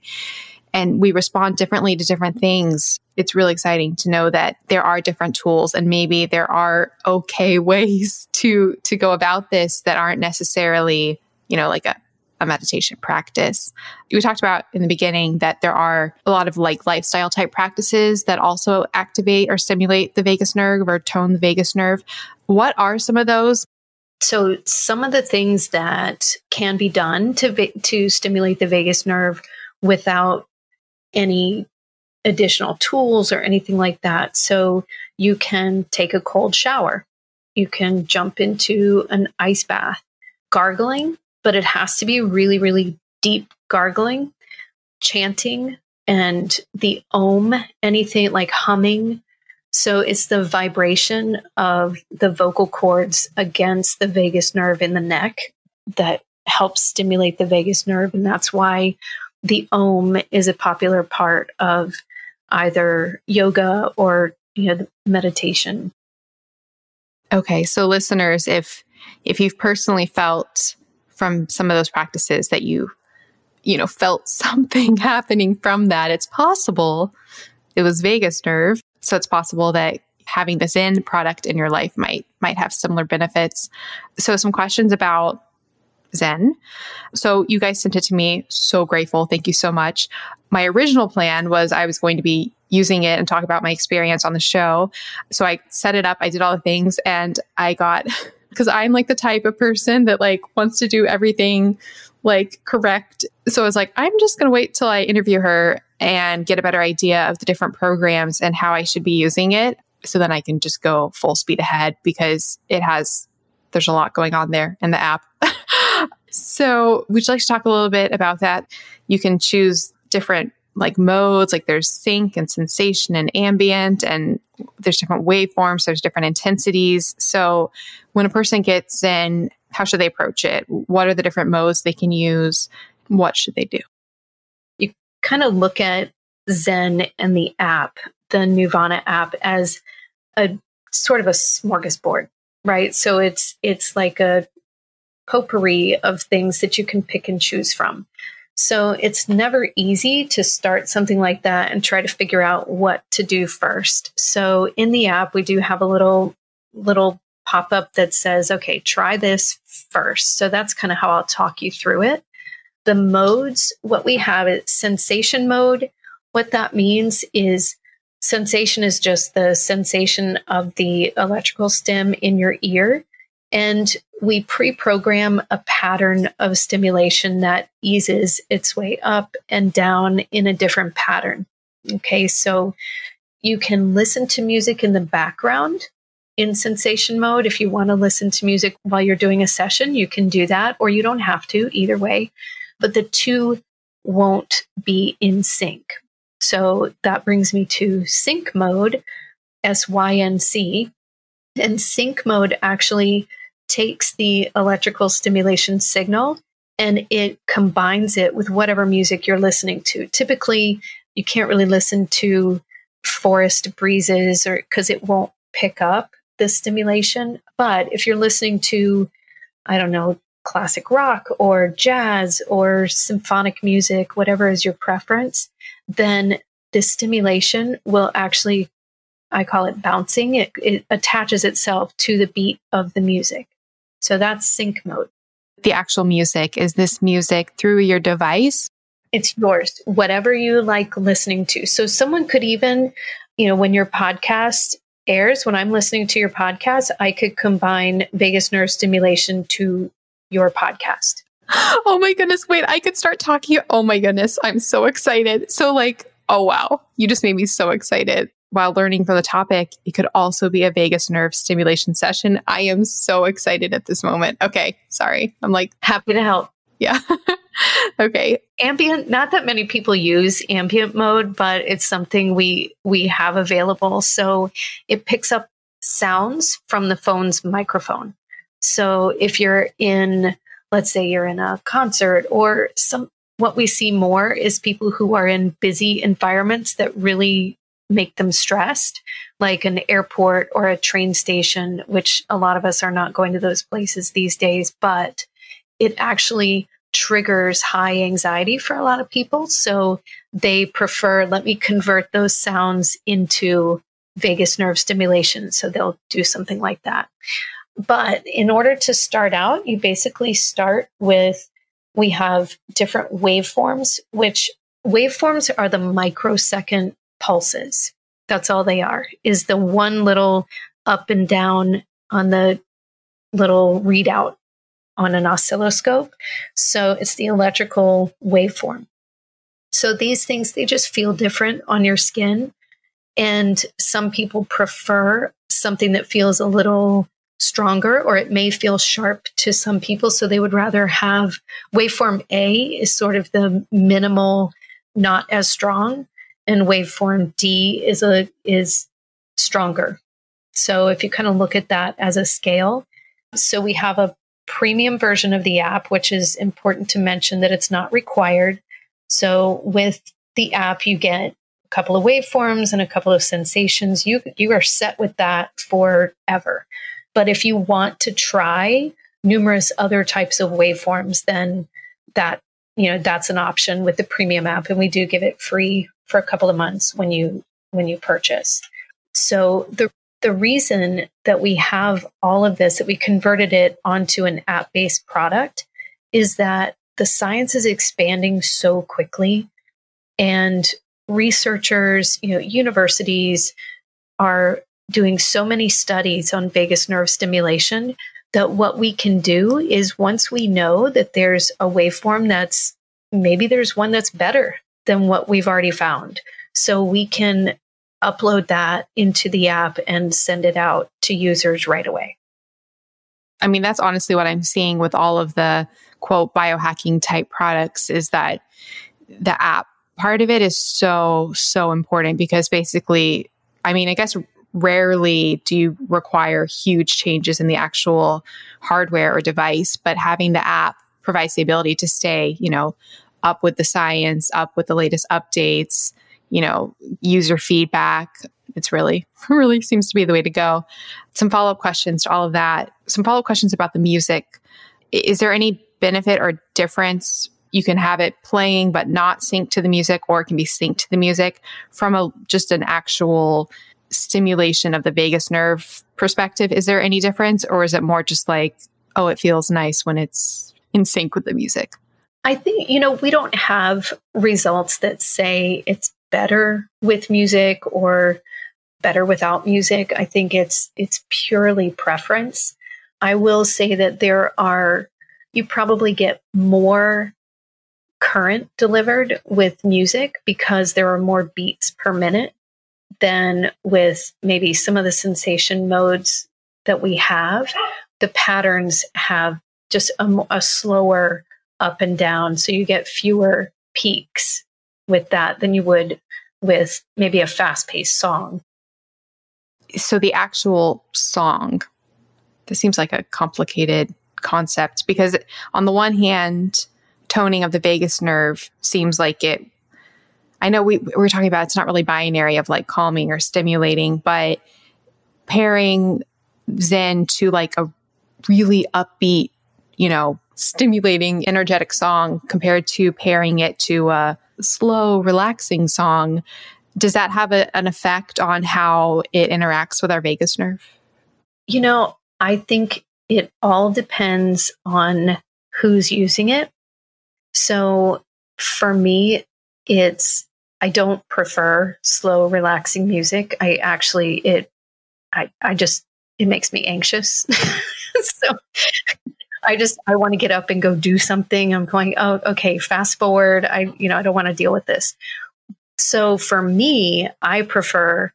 and we respond differently to different things. It's really exciting to know that there are different tools and maybe there are okay ways to to go about this that aren't necessarily, you know, like a a meditation practice. We talked about in the beginning that there are a lot of like lifestyle type practices that also activate or stimulate the vagus nerve or tone the vagus nerve. What are some of those? So some of the things that can be done to to stimulate the vagus nerve without any additional tools or anything like that. So you can take a cold shower. You can jump into an ice bath, gargling, but it has to be really, really deep gargling, chanting, and the om, anything like humming. So it's the vibration of the vocal cords against the vagus nerve in the neck that helps stimulate the vagus nerve. And that's why the om is a popular part of either yoga or you know meditation. Okay, so listeners, if if you've personally felt from some of those practices that you you know felt something happening from that, it's possible it was vagus nerve. So it's possible that having this in product in your life might might have similar benefits. So some questions about Xen. So you guys sent it to me. So grateful. Thank you so much. My original plan was I was going to be using it and talk about my experience on the show. So I set it up, I did all the things, and I got because I'm like the type of person that like wants to do everything like correct. So I was like, I'm just going to wait till I interview her and get a better idea of the different programs and how I should be using it. So then I can just go full speed ahead because it has, there's a lot going on there in the app. so would you like to talk a little bit about that? You can choose different like modes, like there's sync and sensation and ambient, and there's different waveforms, there's different intensities. So when a person gets in, how should they approach it? What are the different modes they can use? What should they do? You kind of look at Xen and the app, the Neuvana app, as a sort of a smorgasbord, right? So it's it's like a potpourri of things that you can pick and choose from. So it's never easy to start something like that and try to figure out what to do first. So in the app, we do have a little, little pop up that says, okay, try this first. So that's kind of how I'll talk you through it. The modes, what we have is sensation mode. What that means is sensation is just the sensation of the electrical stim in your ear. And we pre program a pattern of stimulation that eases its way up and down in a different pattern. Okay, so you can listen to music in the background in sensation mode. If you want to listen to music while you're doing a session, you can do that, or you don't have to, either way. But the two won't be in sync. So that brings me to sync mode, S Y N C. And sync mode actually takes the electrical stimulation signal and it combines it with whatever music you're listening to. Typically, you can't really listen to forest breezes or because it won't pick up the stimulation. But if you're listening to, I don't know, classic rock or jazz or symphonic music, whatever is your preference, then the stimulation will actually, I call it bouncing, it, it attaches itself to the beat of the music. So that's sync mode. The actual music, is this music through your device? It's yours, whatever you like listening to. So someone could even, you know, when your podcast airs, when I'm listening to your podcast, I could combine vagus nerve stimulation to your podcast. Oh my goodness. Wait, I could start talking. Oh my goodness. I'm so excited. So, like, oh wow, you just made me so excited while learning for the topic, it could also be a vagus nerve stimulation session. I am so excited at this moment. Okay, sorry. I'm like happy to help. Yeah. okay. Ambient, not that many people use ambient mode, but it's something we we have available. So it picks up sounds from the phone's microphone. So if you're in let's say you're in a concert or some what we see more is people who are in busy environments that really make them stressed, like an airport or a train station, which a lot of us are not going to those places these days, but it actually triggers high anxiety for a lot of people. So they prefer, let me convert those sounds into vagus nerve stimulation. So they'll do something like that. But in order to start out, you basically start with we have different waveforms, which waveforms are the microsecond pulses. That's all they are, is the one little up and down on the little readout on an oscilloscope. So it's the electrical waveform. So these things, they just feel different on your skin. And some people prefer something that feels a little stronger or it may feel sharp to some people. So they would rather have waveform A is sort of the minimal, not as strong, and waveform D is a is stronger. So if you kind of look at that as a scale, so we have a premium version of the app, which is important to mention that it's not required. So with the app, you get a couple of waveforms and a couple of sensations. You you are set with that forever. But if you want to try numerous other types of waveforms, then that you know that's an option with the premium app, and we do give it free for a couple of months when you when you purchase. So the the reason that we have all of this, that we converted it onto an app based product, is that the science is expanding so quickly, and researchers, you know, universities are doing so many studies on vagus nerve stimulation that what we can do is once we know that there's a waveform that's maybe there's one that's better than what we've already found. So we can upload that into the app and send it out to users right away. I mean, that's honestly what I'm seeing with all of the quote biohacking type products is that the app part of it is so, so important because basically, I mean, I guess rarely do you require huge changes in the actual hardware or device, but having the app provides the ability to stay, you know, up with the science, up with the latest updates, you know, user feedback. It's really, really seems to be the way to go. Some follow up questions to all of that. Some follow up questions about the music. Is there any benefit or difference? You can have it playing but not sync to the music, or it can be synced to the music from a just an actual stimulation of the vagus nerve perspective, is there any difference or is it more just like, oh, it feels nice when it's in sync with the music? I think, you know, we don't have results that say it's better with music or better without music. I think it's it's purely preference. I will say that there are you probably get more current delivered with music because there are more beats per minute than with maybe some of the sensation modes that we have. The patterns have just a, a slower up and down. So you get fewer peaks with that than you would with maybe a fast paced song. So the actual song, this seems like a complicated concept because on the one hand, toning of the vagus nerve seems like it I know we, we were talking about it's not really binary of like calming or stimulating, but pairing Xen to like a really upbeat, you know, stimulating, energetic song compared to pairing it to a slow, relaxing song, does that have a, an effect on how it interacts with our vagus nerve? You know, I think it all depends on who's using it. So for me, it's I don't prefer slow, relaxing music. I actually it I I just it makes me anxious. so I just I want to get up and go do something. I'm going, oh, okay, fast forward. I you know, I don't want to deal with this. So for me, I prefer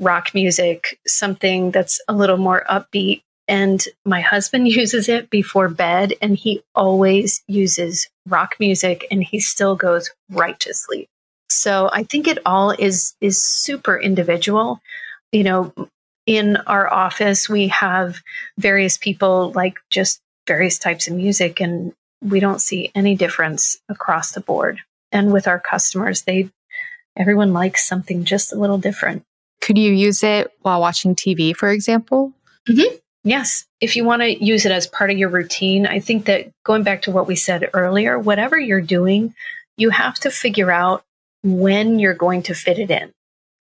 rock music, something that's a little more upbeat. And my husband uses it before bed, and he always uses rock music, and he still goes right to sleep. So I think it all is is super individual. You know, in our office we have various people like just various types of music and we don't see any difference across the board. And with our customers, they everyone likes something just a little different. Could you use it while watching TV, for example? Mm-hmm. Yes. If you want to use it as part of your routine, I think that going back to what we said earlier, whatever you're doing, you have to figure out when you're going to fit it in.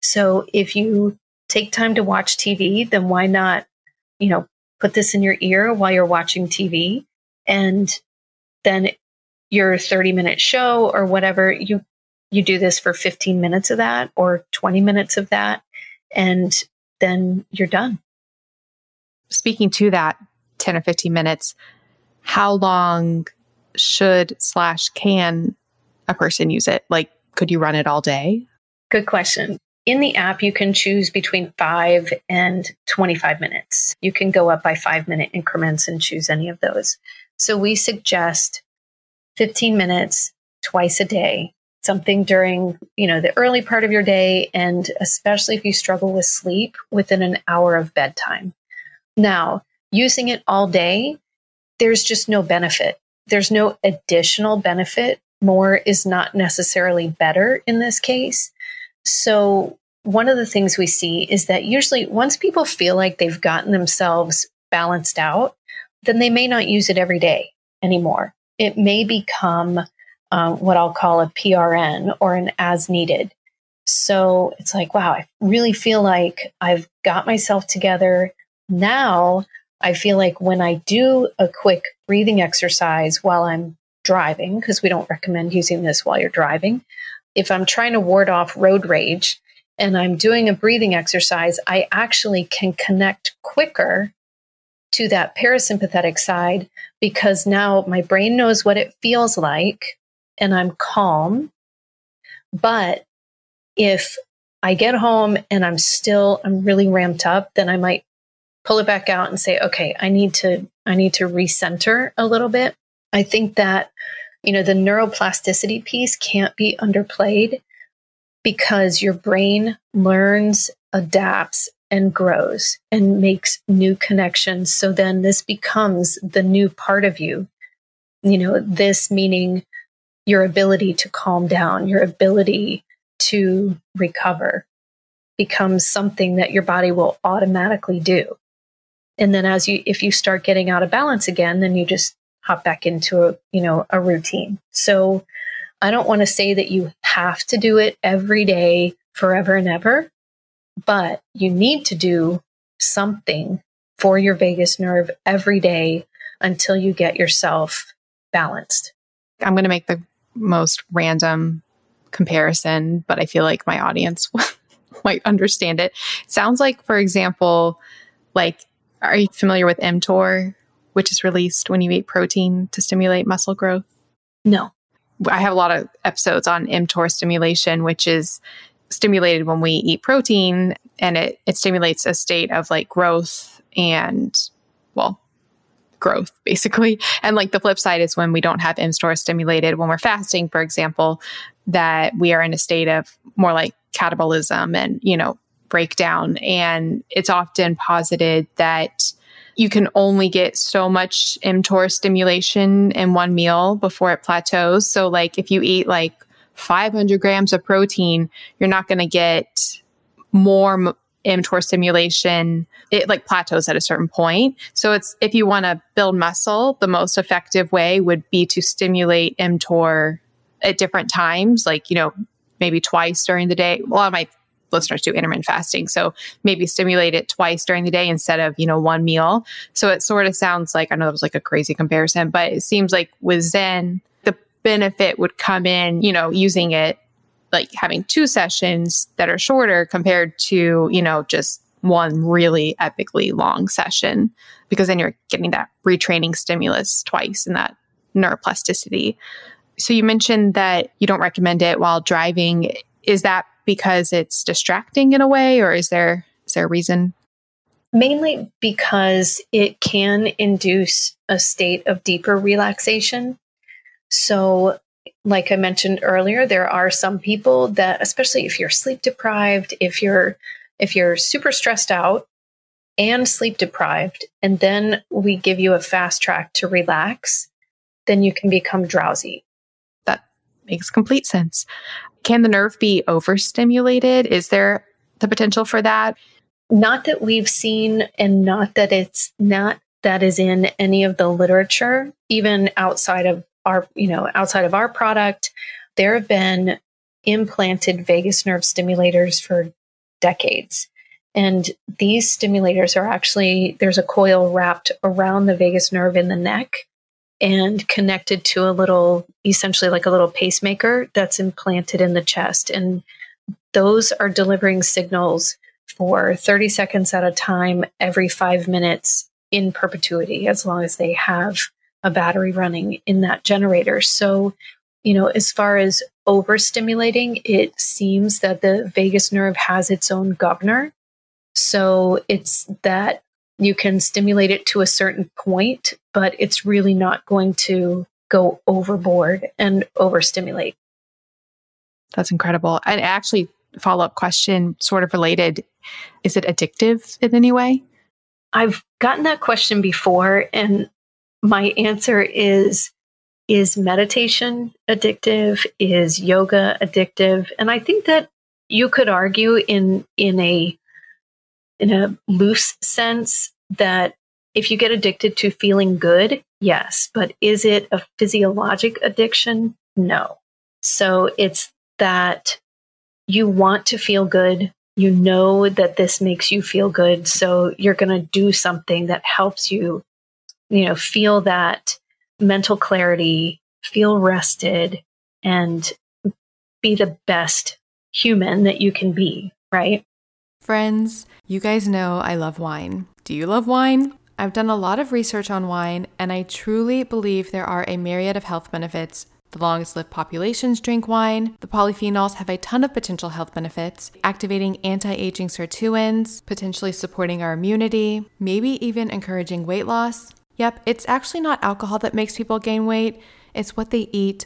So if you take time to watch TV, then why not, you know, put this in your ear while you're watching TV and then your 30 minute show or whatever, you you do this for 15 minutes of that or 20 minutes of that and then you're done. Speaking to that 10 or 15 minutes, how long should slash can a person use it? Like could you run it all day? Good question. In the app, you can choose between five and 25 minutes. You can go up by five minute increments and choose any of those. So we suggest 15 minutes twice a day, something during, you know, the early part of your day. And especially if you struggle with sleep within an hour of bedtime. Now, using it all day, there's just no benefit. There's no additional benefit. More is not necessarily better in this case. So, one of the things we see is that usually once people feel like they've gotten themselves balanced out, then they may not use it every day anymore. It may become um, what I'll call a PRN or an as needed. So it's like, wow, I really feel like I've got myself together. Now I feel like when I do a quick breathing exercise while I'm driving, because we don't recommend using this while you're driving, if I'm trying to ward off road rage and I'm doing a breathing exercise, I actually can connect quicker to that parasympathetic side because now my brain knows what it feels like and I'm calm. But if I get home and I'm still, I'm really ramped up, then I might pull it back out and say, okay, I need to, I need to recenter a little bit. I think that you know, the neuroplasticity piece can't be underplayed because your brain learns, adapts, and grows and makes new connections. So then this becomes the new part of you. You know, this meaning your ability to calm down, your ability to recover becomes something that your body will automatically do. And then as you, if you start getting out of balance again, then you just hop back into a, you know, a routine. So I don't want to say that you have to do it every day forever and ever, but you need to do something for your vagus nerve every day until you get yourself balanced. I'm going to make the most random comparison, but I feel like my audience might understand it. Sounds like, for example, like, are you familiar with mTOR? Which is released when you eat protein to stimulate muscle growth? No. I have a lot of episodes on mTOR stimulation, which is stimulated when we eat protein and it, it stimulates a state of like growth and, well, growth basically. And like the flip side is when we don't have mTOR stimulated, when we're fasting, for example, that we are in a state of more like catabolism and, you know, breakdown. And it's often posited that you can only get so much mTOR stimulation in one meal before it plateaus. So, like, if you eat like 500 grams of protein, you're not going to get more mTOR stimulation. It like plateaus at a certain point. So, it's if you want to build muscle, the most effective way would be to stimulate mTOR at different times, like, you know, maybe twice during the day. A lot of my listeners do intermittent fasting. So maybe stimulate it twice during the day instead of, you know, one meal. So it sort of sounds like, I know that was like a crazy comparison, but it seems like with Xen, the benefit would come in, you know, using it like having two sessions that are shorter compared to, you know, just one really epically long session because then you're getting that retraining stimulus twice and that neuroplasticity. So you mentioned that you don't recommend it while driving. Is that because it's distracting in a way, or is there is there a reason? Mainly because it can induce a state of deeper relaxation. So, like I mentioned earlier, there are some people that, especially if you're sleep deprived, if you're if you're super stressed out and sleep deprived, and then we give you a fast track to relax, then you can become drowsy. That makes complete sense. Can the nerve be overstimulated? Is there the potential for that? Not that we've seen, and not that it's not that is in any of the literature, even outside of our, you know, outside of our product. There have been implanted vagus nerve stimulators for decades. And these stimulators are actually, there's a coil wrapped around the vagus nerve in the neck and connected to a little, essentially like a little pacemaker that's implanted in the chest. And those are delivering signals for 30 seconds at a time every five minutes in perpetuity, as long as they have a battery running in that generator. So, you know, as far as overstimulating, it seems that the vagus nerve has its own governor. So it's that you can stimulate it to a certain point, but it's really not going to go overboard and overstimulate. That's incredible. And actually, follow up question, sort of related is it addictive in any way? I've gotten that question before, and my answer is is meditation addictive? Is yoga addictive? And I think that you could argue in in a in a loose sense that if you get addicted to feeling good, yes, but is it a physiologic addiction? No. So it's that you want to feel good. You know that this makes you feel good. So you're going to do something that helps you, you know, feel that mental clarity, feel rested, and be the best human that you can be, right? Friends, you guys know I love wine. Do you love wine? I've done a lot of research on wine, and I truly believe there are a myriad of health benefits the longest lived populations drink wine. The polyphenols have a ton of potential health benefits, activating anti aging sirtuins, potentially supporting our immunity, maybe even encouraging weight loss. Yep, it's actually not alcohol that makes people gain weight, it's what they eat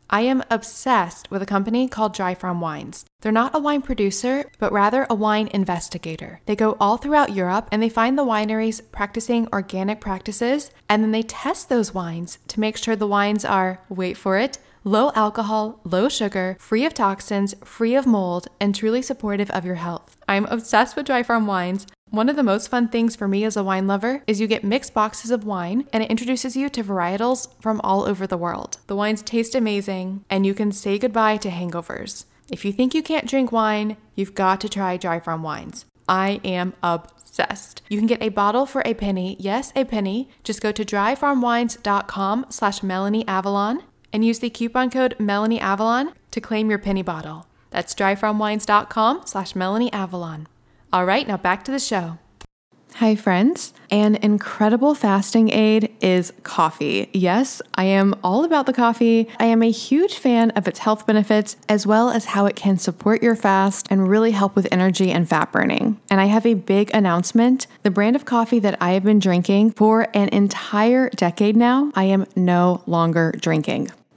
I am obsessed with a company called Dry Farm Wines. They're not a wine producer, but rather a wine investigator. They go all throughout Europe and they find the wineries practicing organic practices, and then they test those wines to make sure the wines are, wait for it, low alcohol, low sugar, free of toxins, free of mold, and truly supportive of your health. I'm obsessed with Dry Farm Wines. One of the most fun things for me as a wine lover is you get mixed boxes of wine and it introduces you to varietals from all over the world. The wines taste amazing and you can say goodbye to hangovers. If you think you can't drink wine, you've got to try Dry Farm Wines. I am obsessed. You can get a bottle for a penny. Yes, a penny. Just go to dryfarmwines.com slash Melanie Avalon and use the coupon code Melanie Avalon to claim your penny bottle. That's dryfarmwines.com slash Melanie Avalon. All right, now back to the show. Hi, friends. An incredible fasting aid is coffee. Yes, I am all about the coffee. I am a huge fan of its health benefits as well as how it can support your fast and really help with energy and fat burning. And I have a big announcement. The brand of coffee that I have been drinking for an entire decade now, I am no longer drinking.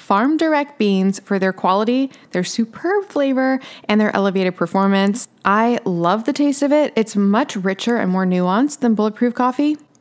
farm direct beans for their quality, their superb flavor, and their elevated performance. I love the taste of it. It's much richer and more nuanced than bulletproof coffee.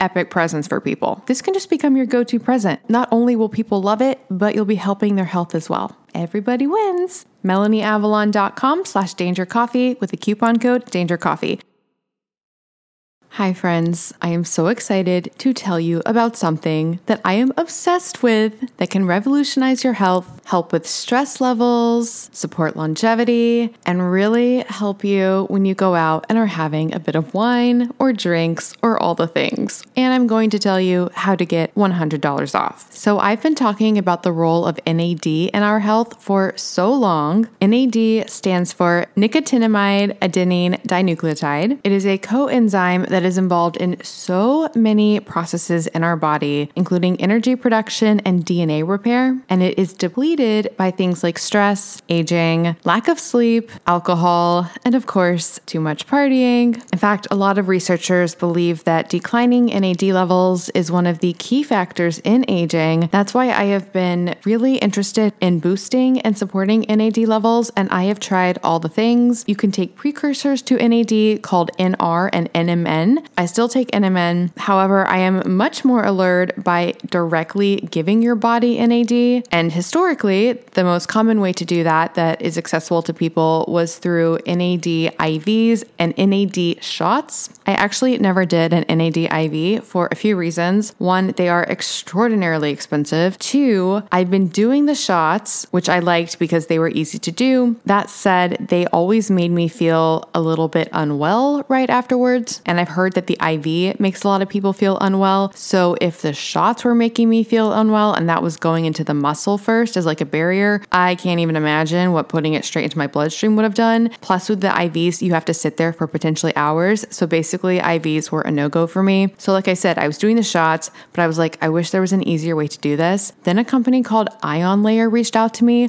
epic presents for people. This can just become your go to present. Not only will people love it, but you'll be helping their health as well. Everybody wins. MelanieAvalon.com slash danger coffee with the coupon code danger coffee. Hi, friends. I am so excited to tell you about something that I am obsessed with that can revolutionize your health, help with stress levels, support longevity, and really help you when you go out and are having a bit of wine or drinks or all the things. And I'm going to tell you how to get $100 off. So, I've been talking about the role of NAD in our health for so long. NAD stands for nicotinamide adenine dinucleotide. It is a coenzyme that is involved in so many processes in our body, including energy production and DNA repair, and it is depleted by things like stress, aging, lack of sleep, alcohol, and of course, too much partying. In fact, a lot of researchers believe that declining NAD levels is one of the key factors in aging. That's why I have been really interested in boosting and supporting NAD levels, and I have tried all the things. You can take precursors to NAD called NR and NMN, I still take NMN. However, I am much more allured by directly giving your body NAD. And historically, the most common way to do that that is accessible to people was through NAD IVs and NAD shots. I actually never did an NAD IV for a few reasons. One, they are extraordinarily expensive. Two, I've been doing the shots, which I liked because they were easy to do. That said, they always made me feel a little bit unwell right afterwards. And I've heard that the IV makes a lot of people feel unwell. So if the shots were making me feel unwell and that was going into the muscle first as like a barrier, I can't even imagine what putting it straight into my bloodstream would have done. Plus, with the IVs, you have to sit there for potentially hours. So basically, IVs were a no go for me. So, like I said, I was doing the shots, but I was like, I wish there was an easier way to do this. Then a company called Ion Layer reached out to me.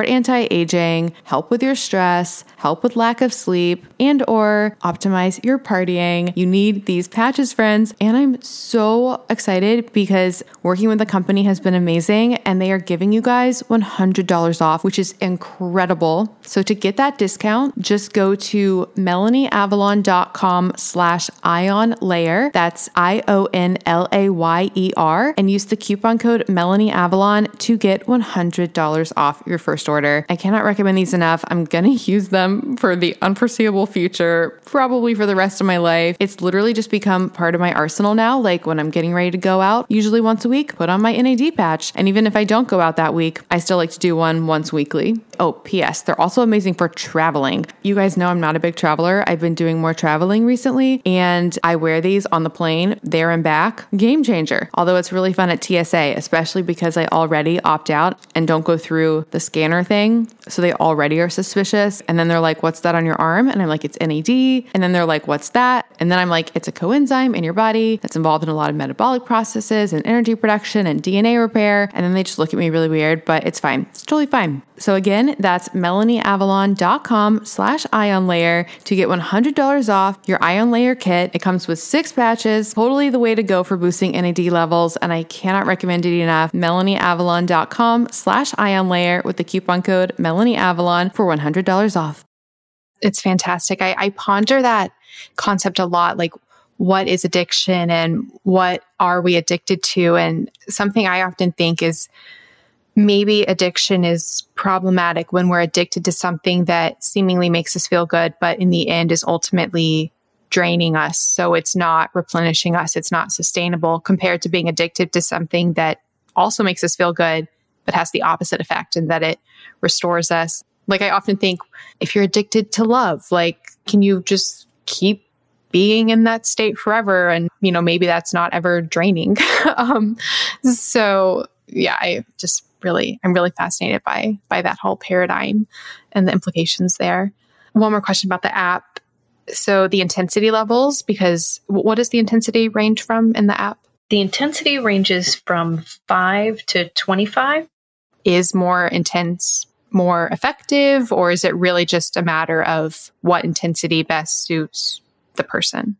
support anti-aging, help with your stress, help with lack of sleep, and or optimize your partying. You need these patches, friends. And I'm so excited because working with the company has been amazing and they are giving you guys $100 off, which is incredible. So to get that discount, just go to melanieavalon.com slash ion layer. That's I-O-N-L-A-Y-E-R and use the coupon code Melanie Avalon to get $100 off your first order order. I cannot recommend these enough. I'm going to use them for the unforeseeable future, probably for the rest of my life. It's literally just become part of my arsenal now. Like when I'm getting ready to go out, usually once a week, put on my NAD patch. And even if I don't go out that week, I still like to do one once weekly. Oh, P.S. They're also amazing for traveling. You guys know I'm not a big traveler. I've been doing more traveling recently, and I wear these on the plane there and back. Game changer. Although it's really fun at TSA, especially because I already opt out and don't go through the scanner thing. So they already are suspicious. And then they're like, What's that on your arm? And I'm like, It's NAD. And then they're like, What's that? And then I'm like, It's a coenzyme in your body that's involved in a lot of metabolic processes and energy production and DNA repair. And then they just look at me really weird, but it's fine. It's totally fine. So again, that's melanieavalon.com slash ion layer to get $100 off your ion layer kit. It comes with six patches, totally the way to go for boosting NAD levels. And I cannot recommend it enough. melanieavalon.com slash ion layer with the coupon code melanieavalon for $100 off. It's fantastic. I, I ponder that concept a lot. Like, what is addiction and what are we addicted to? And something I often think is, maybe addiction is problematic when we're addicted to something that seemingly makes us feel good, but in the end is ultimately draining us. So it's not replenishing us, it's not sustainable compared to being addicted to something that also makes us feel good, but has the opposite effect and that it restores us. Like I often think if you're addicted to love, like, can you just keep being in that state forever and you know maybe that's not ever draining um so yeah i just really I'm really fascinated by by that whole paradigm and the implications there. One more question about the app. So the intensity levels, because what does the intensity range from in the app? The intensity ranges from five to 25. Is more intense more effective, or is it really just a matter of what intensity best suits the person?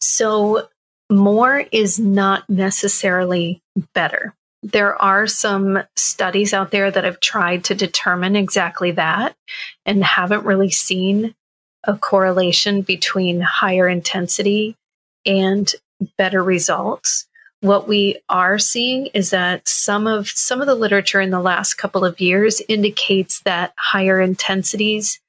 So, more is not necessarily better. There are some studies out there that have tried to determine exactly that and haven't really seen a correlation between higher intensity and better results. What we are seeing is that some of some of the literature in the last couple of years indicates that higher intensities,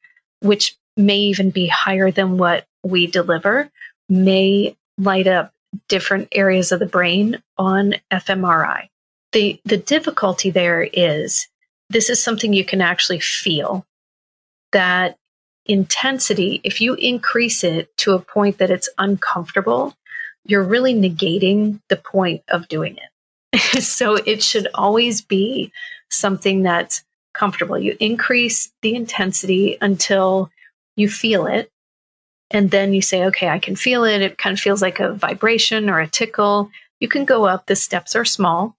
which may even be higher than what we deliver, may light up different areas of the brain on fMRI. The the difficulty there is this is something you can actually feel. That intensity if you increase it to a point that it's uncomfortable you're really negating the point of doing it. So it should always be something that's comfortable. You increase the intensity until you feel it and then you say okay i can feel it it kind of feels like a vibration or a tickle you can go up the steps are small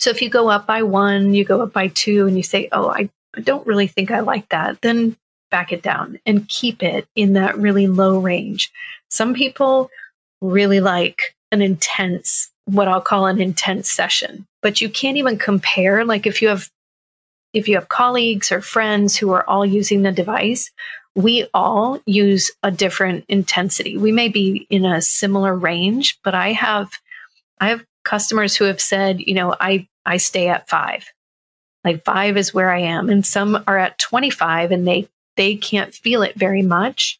so if you go up by one, you go up by two, and you say, oh, I don't really think I like that, then back it down and keep it in that really low range. Some people really like an intense, what I'll call an intense session, but you can't even compare. Like if you have, if you have colleagues or friends who are all using the device, we all use a different intensity. We may be in a similar range, but I have, I have customers who have said, you know, I I stay at five. Like five is where I am. And some are at 25 and they, they can't feel it very much.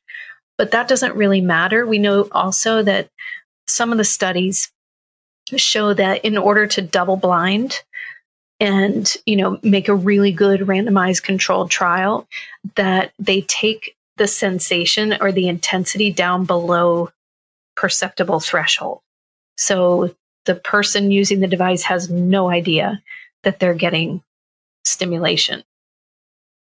But that doesn't really matter. We know also that some of the studies show that in order to double blind and you know make a really good randomized controlled trial that they take the sensation or the intensity down below perceptible threshold so the person using the device has no idea that they're getting stimulation.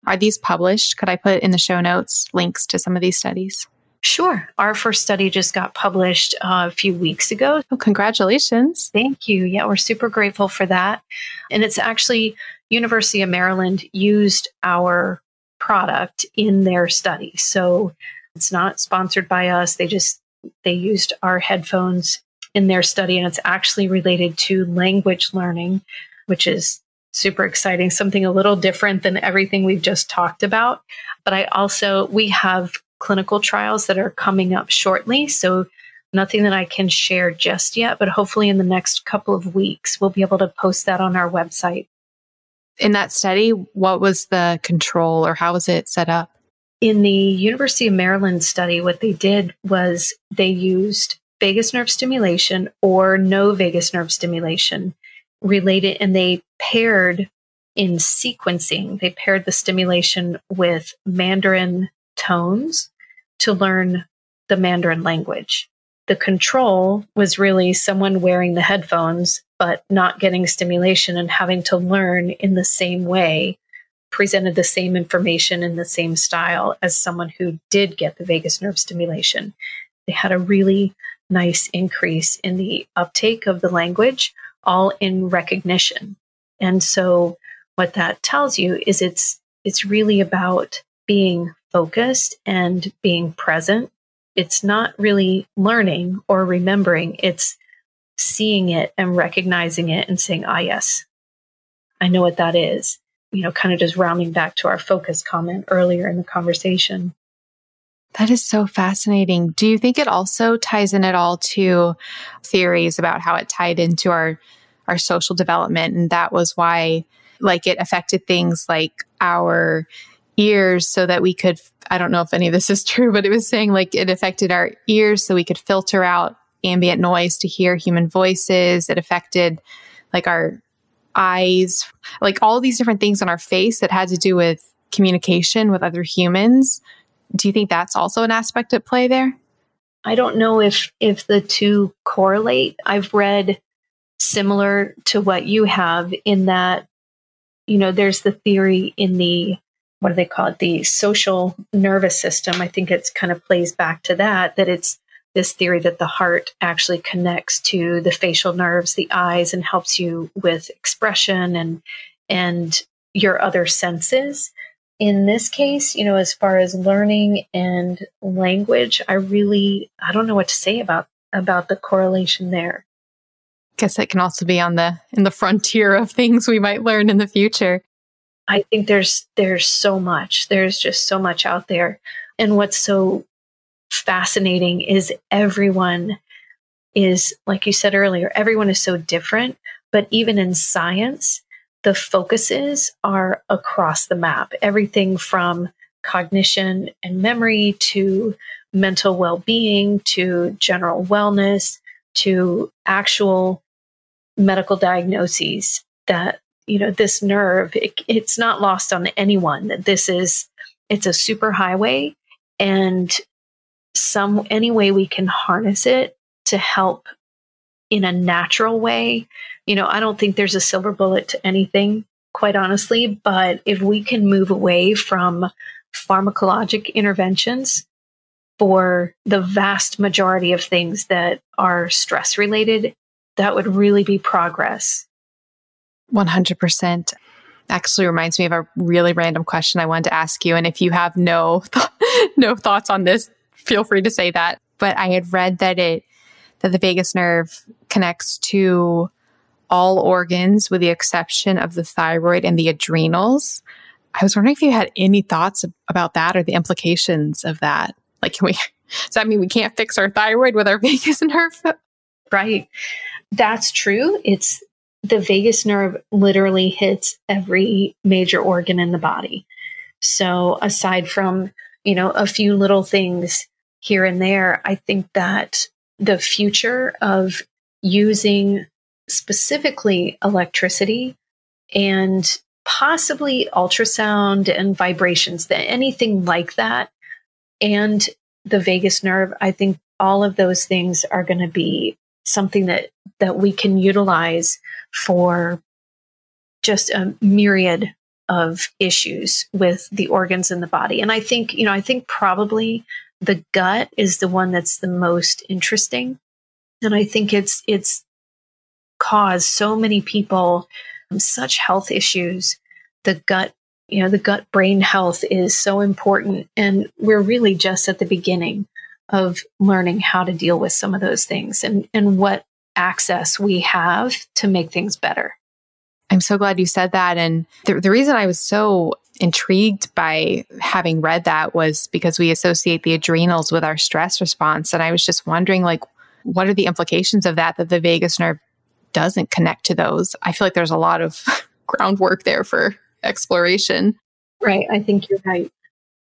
Are these published? Could I put in the show notes links to some of these studies? Sure. Our first study just got published uh, a few weeks ago. Oh, congratulations. Thank you. Yeah, we're super grateful for that. And it's actually University of Maryland used our product in their study. So it's not sponsored by us. They just they used our headphones in their study, and it's actually related to language learning, which is super exciting, something a little different than everything we've just talked about. But I also, we have clinical trials that are coming up shortly. So nothing that I can share just yet, but hopefully in the next couple of weeks, we'll be able to post that on our website. In that study, what was the control or how was it set up? In the University of Maryland study, what they did was they used vagus nerve stimulation or no vagus nerve stimulation related, and they paired in sequencing, they paired the stimulation with Mandarin tones to learn the Mandarin language. The control was really someone wearing the headphones, but not getting stimulation and having to learn in the same way, presented the same information in the same style as someone who did get the vagus nerve stimulation. They had a really nice increase in the uptake of the language, all in recognition. And so what that tells you is it's it's really about being focused and being present. It's not really learning or remembering, it's seeing it and recognizing it and saying, ah, yes, I know what that is. You know, kind of just rounding back to our focus comment earlier in the conversation. That is so fascinating. Do you think it also ties in at all to theories about how it tied into our our social development and that was why like it affected things like our ears so that we could I don't know if any of this is true, but it was saying like it affected our ears so we could filter out ambient noise to hear human voices. It affected like our eyes, like all these different things on our face that had to do with communication with other humans. Do you think that's also an aspect at play there? I don't know if if the two correlate. I've read similar to what you have in that you know there's the theory in the what do they call it? The social nervous system. I think it's kind of plays back to that that it's this theory that the heart actually connects to the facial nerves the eyes and helps you with expression and and your other senses. In this case you know as far as learning and language i really i don't know what to say about about the correlation there. Guess it can also be on the in the frontier of things we might learn in the future I think there's there's so much. There's just so much out there. And what's so fascinating is everyone is like you said earlier, everyone is so different, but even in science, the focuses are across the map. Everything from cognition and memory to mental well-being to general wellness to actual medical diagnoses that you know this nerve it, it's not lost on anyone that this is it's a super highway and some any way we can harness it to help in a natural way. You know i don't think there's a silver bullet to anything quite honestly but if we can move away from pharmacologic interventions for the vast majority of things that are stress related that would really be progress 100% actually reminds me of a really random question I wanted to ask you. And if you have no, th- no thoughts on this, feel free to say that. But I had read that it, that the vagus nerve connects to all organs with the exception of the thyroid and the adrenals. I was wondering if you had any thoughts about that or the implications of that. Like, can we, does that mean we can't fix our thyroid with our vagus nerve? Right. That's true. It's the vagus nerve literally hits every major organ in the body. So aside from, you know, a few little things here and there, I think that the future of using specifically electricity and possibly ultrasound and vibrations, anything like that, and the vagus nerve, I think all of those things are going to be something that that we can utilize for just a myriad of issues with the organs in the body. And I think, you know, I think probably the gut is the one that's the most interesting. And I think it's it's caused so many people um, such health issues. The gut, you know, the gut brain health is so important. And we're really just at the beginning of learning how to deal with some of those things and, and what access we have to make things better. I'm so glad you said that. And the, the reason I was so intrigued by having read that was because we associate the adrenals with our stress response. And I was just wondering, like, what are the implications of that, that the vagus nerve doesn't connect to those? I feel like there's a lot of groundwork there for exploration. Right. I think you're right.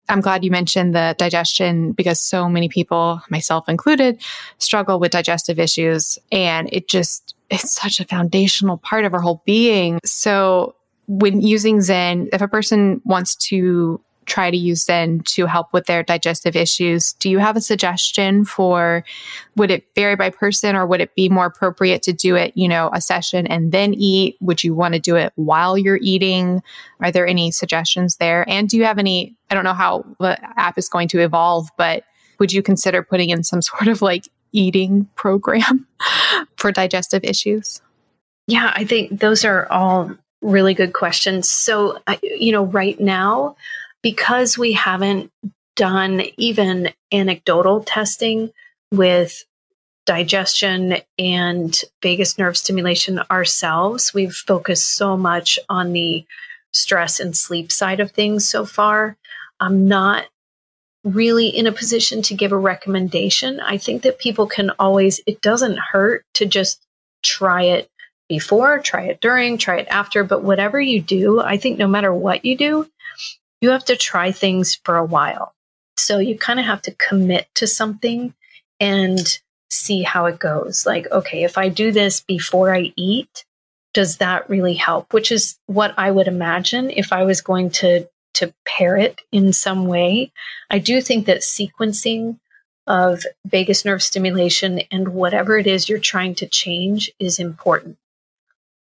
I'm glad you mentioned the digestion because so many people, myself included, struggle with digestive issues. And it just, it's such a foundational part of our whole being. So when using Xen, if a person wants to try to use Xen to help with their digestive issues. Do you have a suggestion for would it vary by person or would it be more appropriate to do it, you know, a session and then eat? Would you want to do it while you're eating? Are there any suggestions there? And do you have any, I don't know how the app is going to evolve, but would you consider putting in some sort of like eating program for digestive issues? Yeah, I think those are all really good questions. So, you know, right now, because we haven't done even anecdotal testing with digestion and vagus nerve stimulation ourselves, we've focused so much on the stress and sleep side of things so far. I'm not really in a position to give a recommendation. I think that people can always, it doesn't hurt to just try it before, try it during, try it after. But whatever you do, I think no matter what you do, you have to try things for a while. So you kind of have to commit to something and see how it goes. Like, okay, if I do this before I eat, does that really help? Which is what I would imagine if I was going to to pair it in some way. I do think that sequencing of vagus nerve stimulation and whatever it is you're trying to change is important.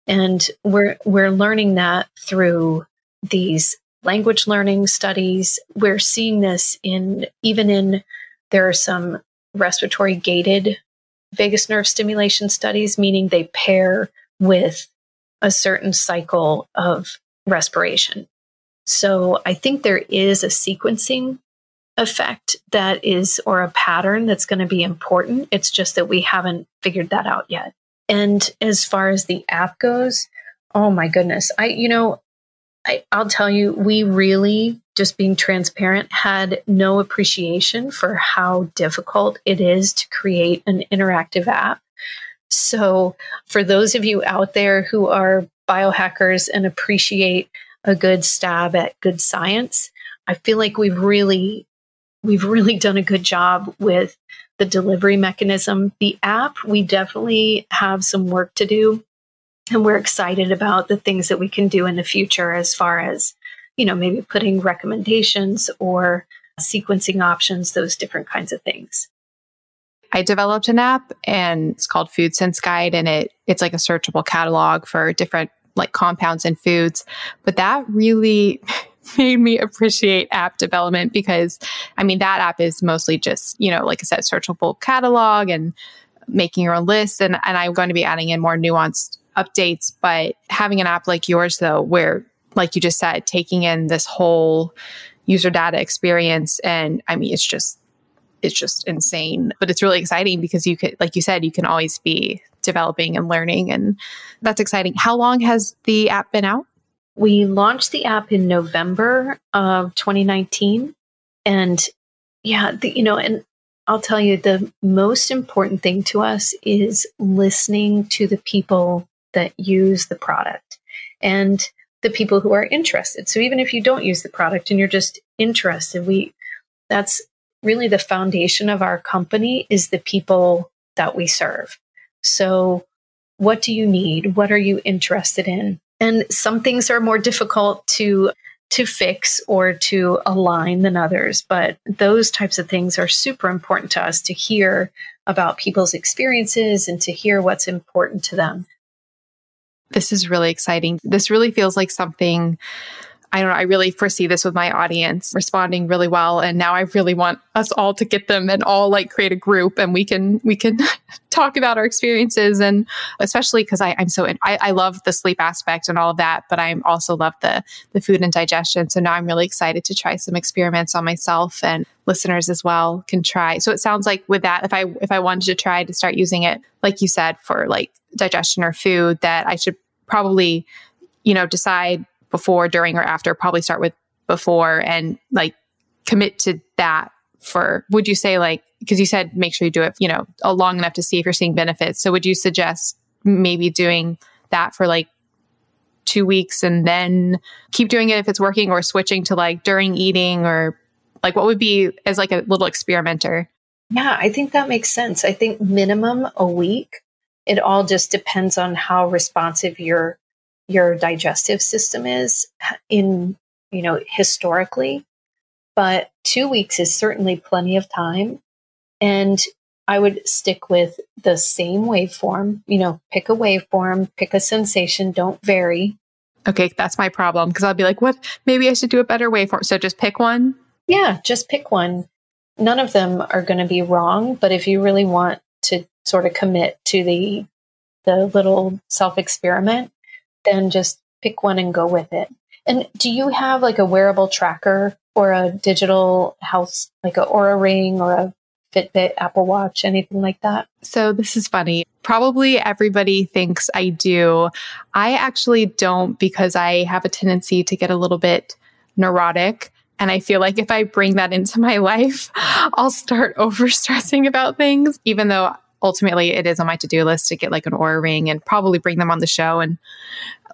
And we're we're learning that through these language learning studies. We're seeing this in even in there are some respiratory gated vagus nerve stimulation studies, meaning they pair with a certain cycle of respiration. So I think there is a sequencing effect that is, or a pattern that's going to be important. It's just that we haven't figured that out yet. And as far as the app goes, oh my goodness, I, you know, I, I'll tell you, we really, just being transparent, had no appreciation for how difficult it is to create an interactive app. So, for those of you out there who are biohackers and appreciate a good stab at good science, I feel like we've really we've really done a good job with the delivery mechanism. The app, we definitely have some work to do and we're excited about the things that we can do in the future as far as you know maybe putting recommendations or sequencing options those different kinds of things I developed an app and it's called Food Sense Guide and it it's like a searchable catalog for different like compounds and foods. But that really made me appreciate app development because I mean that app is mostly just, you know, like I said, searchable catalog and making your own lists and, and I'm going to be adding in more nuanced updates. But having an app like yours, though, where, like you just said, taking in this whole user data experience, and I mean, it's just, it's just insane. But it's really exciting because you could, like you said, you can always be developing and learning, and that's exciting. How long has the app been out? We launched the app in November of 2019. And yeah, the, you know, and I'll tell you the most important thing to us is listening to the people that use the product and the people who are interested. So even if you don't use the product and you're just interested, we that's really the foundation of our company is the people that we serve. So what do you need? What are you interested in? And some things are more difficult to to fix or to align than others, but those types of things are super important to us to hear about people's experiences and to hear what's important to them. This is really exciting. This really feels like something I don't know, I really foresee this with my audience responding really well. And now I really want us all to get them and all like create a group and we can, we can talk about our experiences. And especially because I'm so, in, I, I love the sleep aspect and all of that, but I also love the, the food and digestion. So now I'm really excited to try some experiments on myself and listeners as well can try. So it sounds like with that, if I, if I wanted to try to start using it, like you said, for like digestion or food, that I should probably, you know, decide before, during, or after. Probably start with before and like commit to that for, would you say like, because you said make sure you do it, you know, long enough to see if you're seeing benefits. So would you suggest maybe doing that for like two weeks and then keep doing it if it's working or switching to like during eating or like what would be as like a little experimenter? Yeah, I think that makes sense. I think minimum a week. It all just depends on how responsive your your digestive system is in, you know, historically. But 2 weeks is certainly plenty of time. And I would stick with the same waveform, you know, pick a waveform, pick a sensation, don't vary. Okay, that's my problem because I'll be like, what? Maybe I should do a better waveform. So just pick one. Yeah, just pick one. None of them are going to be wrong, but if you really want sort of commit to the the little self experiment, then just pick one and go with it. And do you have like a wearable tracker or a digital health, like a Oura ring or a Fitbit, Apple Watch, anything like that? So this is funny. Probably everybody thinks I do. I actually don't because I have a tendency to get a little bit neurotic. And I feel like if I bring that into my life, I'll start over stressing about things, even though ultimately it is on my to-do list to get like an Oura ring and probably bring them on the show and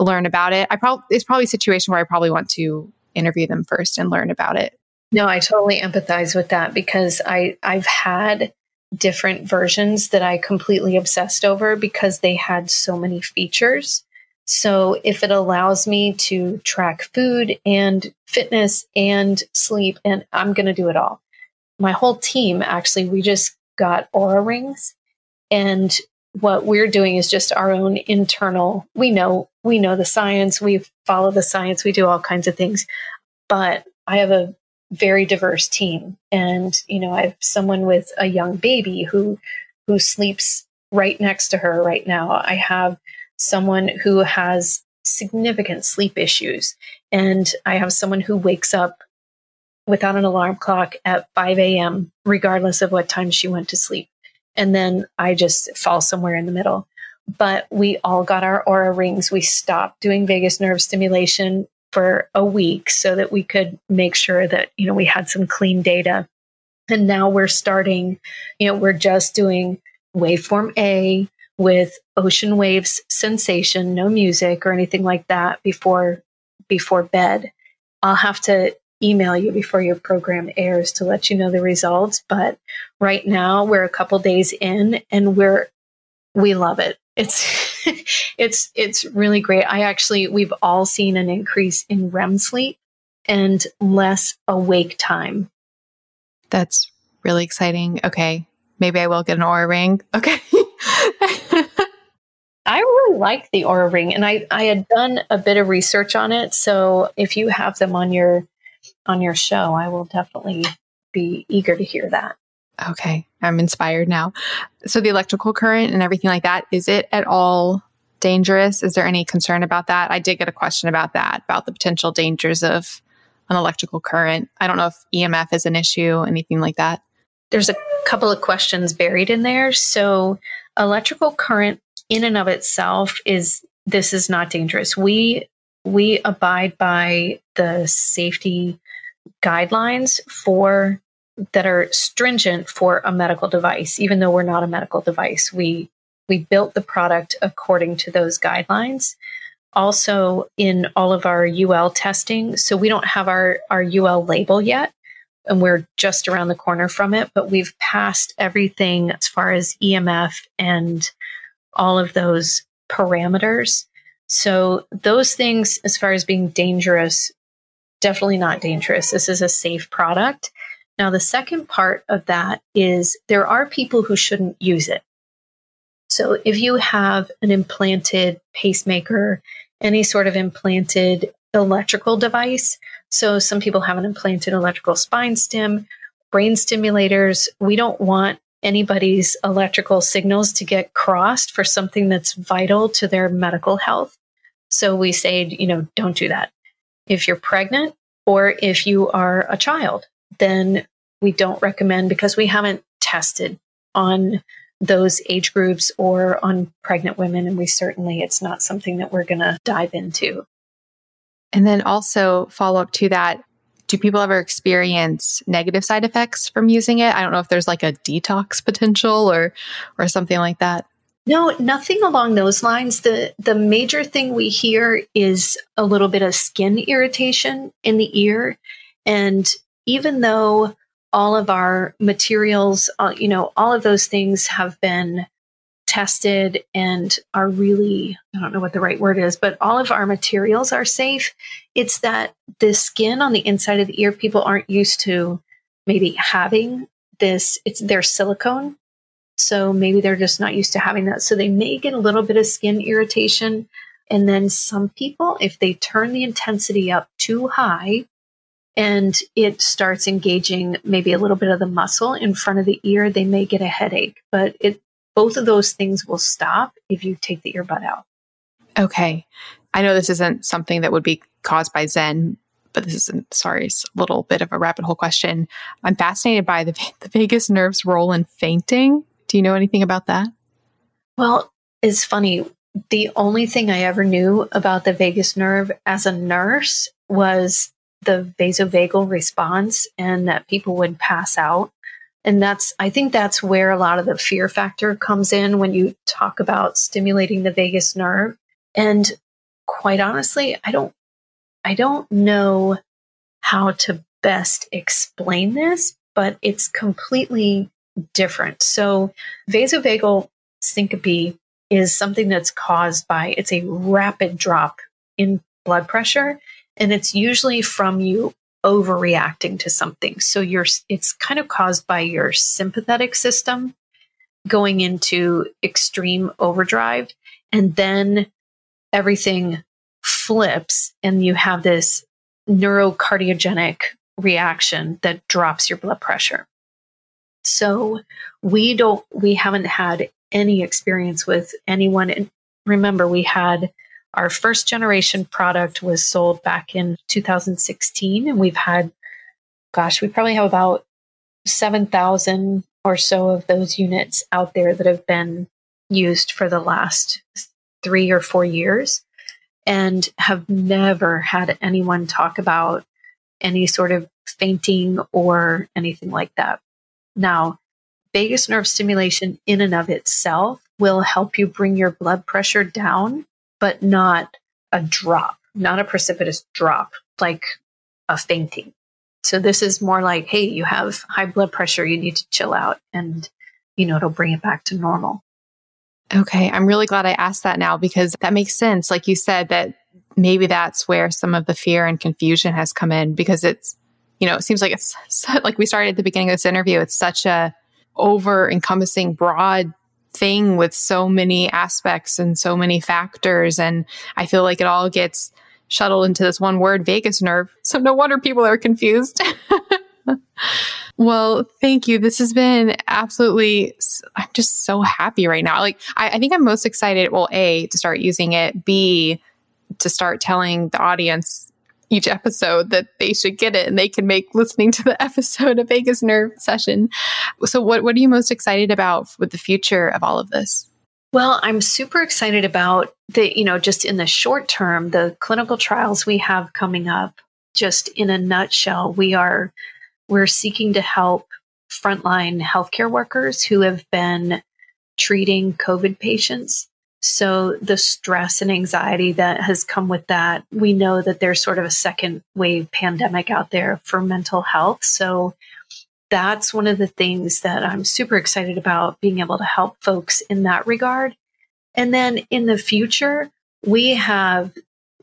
learn about it. I probably it's probably a situation where I probably want to interview them first and learn about it. No, I totally empathize with that because I I've had different versions that I completely obsessed over because they had so many features. So if it allows me to track food and fitness and sleep and I'm going to do it all. My whole team actually we just got Oura rings and what we're doing is just our own internal we know we know the science we follow the science we do all kinds of things. But i have a very diverse team. And you know i have someone with a young baby who who sleeps right next to her right now. I have someone who has significant sleep issues. And i have someone who wakes up without an alarm clock at 5 a.m regardless of what time she went to sleep and then I just fall somewhere in the middle. But we all got our Oura rings. We stopped doing vagus nerve stimulation for a week so that we could make sure that, you know, we had some clean data. And now we're starting, you know, we're just doing waveform A with ocean waves sensation, no music or anything like that before before bed. I'll have to email you before your program airs to let you know the results. But right now we're a couple days in and we're we love it. It's it's it's really great. I actually we've all seen an increase in REM sleep and less awake time. That's really exciting. Okay. Maybe I will get an Oura ring. Okay. I really like the Oura ring and I, I had done a bit of research on it. So if you have them on your on your show, I will definitely be eager to hear that. Okay, I'm inspired now. So, the electrical current and everything like that, is it at all dangerous? Is there any concern about that? I did get a question about that, about the potential dangers of an electrical current. I don't know if EMF is an issue, anything like that. There's a couple of questions buried in there. So, electrical current in and of itself is this is not dangerous. We we abide by the safety guidelines for that are stringent for a medical device even though we're not a medical device. We we built the product according to those guidelines. Also in all of our ul testing so we don't have our our ul label yet and we're just around the corner from it but we've passed everything as far as emf and all of those parameters so those things as far as being dangerous definitely not dangerous. This is a safe product. Now, the second part of that is there are people who shouldn't use it. So, if you have an implanted pacemaker, any sort of implanted electrical device, so some people have an implanted electrical spine stim, brain stimulators, we don't want anybody's electrical signals to get crossed for something that's vital to their medical health. So, we say, you know, don't do that. If you're pregnant or if you are a child, then we don't recommend because we haven't tested on those age groups or on pregnant women. And we certainly, it's not something that we're going to dive into. And then also follow up to that. Do people ever experience negative side effects from using it? I don't know if there's like a detox potential or or something like that. No, nothing along those lines. The the major thing we hear is a little bit of skin irritation in the ear and even though all of our materials, uh, you know, all of those things have been tested and are really, I don't know what the right word is, but all of our materials are safe. It's that the skin on the inside of the ear, people aren't used to maybe having this, it's their silicone. So maybe they're just not used to having that. So they may get a little bit of skin irritation. And then some people, if they turn the intensity up too high, and it starts engaging maybe a little bit of the muscle in front of the ear, they may get a headache. But it both of those things will stop if you take the earbud out. Okay. I know this isn't something that would be caused by Xen, but this isn't, sorry, it's a little bit of a rabbit hole question. I'm fascinated by the, the vagus nerve's role in fainting. Do you know anything about that? Well, it's funny. The only thing I ever knew about the vagus nerve as a nurse was the vasovagal response and that people would pass out. And that's, I think that's where a lot of the fear factor comes in when you talk about stimulating the vagus nerve. And quite honestly, I don't, I don't know how to best explain this, but it's completely different. So vasovagal syncope is something that's caused by, it's a rapid drop in blood pressure and it's usually from you overreacting to something. So you're it's kind of caused by your sympathetic system going into extreme overdrive and then everything flips and you have this neurocardiogenic reaction that drops your blood pressure. So we don't we haven't had any experience with anyone and remember we had our first generation product was sold back in 2016, and we've had, gosh, we probably have about 7,000 or so of those units out there that have been used for the last three or four years and have never had anyone talk about any sort of fainting or anything like that. Now, vagus nerve stimulation in and of itself will help you bring your blood pressure down but not a drop, not a precipitous drop like a fainting. So this is more like, hey, you have high blood pressure, you need to chill out and you know, it'll bring it back to normal. Okay, I'm really glad I asked that now because that makes sense. Like you said that maybe that's where some of the fear and confusion has come in because it's you know, it seems like it's like we started at the beginning of this interview, it's such a over encompassing broad thing with so many aspects and so many factors. And I feel like it all gets shuttled into this one word, vagus nerve. So no wonder people are confused. well, thank you. This has been absolutely, I'm just so happy right now. Like, I, I think I'm most excited, well, A, to start using it, B, to start telling the audience each episode that they should get it and they can make listening to the episode a vagus nerve session. So what what are you most excited about with the future of all of this? Well, I'm super excited about the, you know, just in the short term, the clinical trials we have coming up. Just in a nutshell, we are we're seeking to help frontline healthcare workers who have been treating COVID patients so the stress and anxiety that has come with that, we know that there's sort of a second wave pandemic out there for mental health. So that's one of the things that I'm super excited about being able to help folks in that regard. And then in the future, we have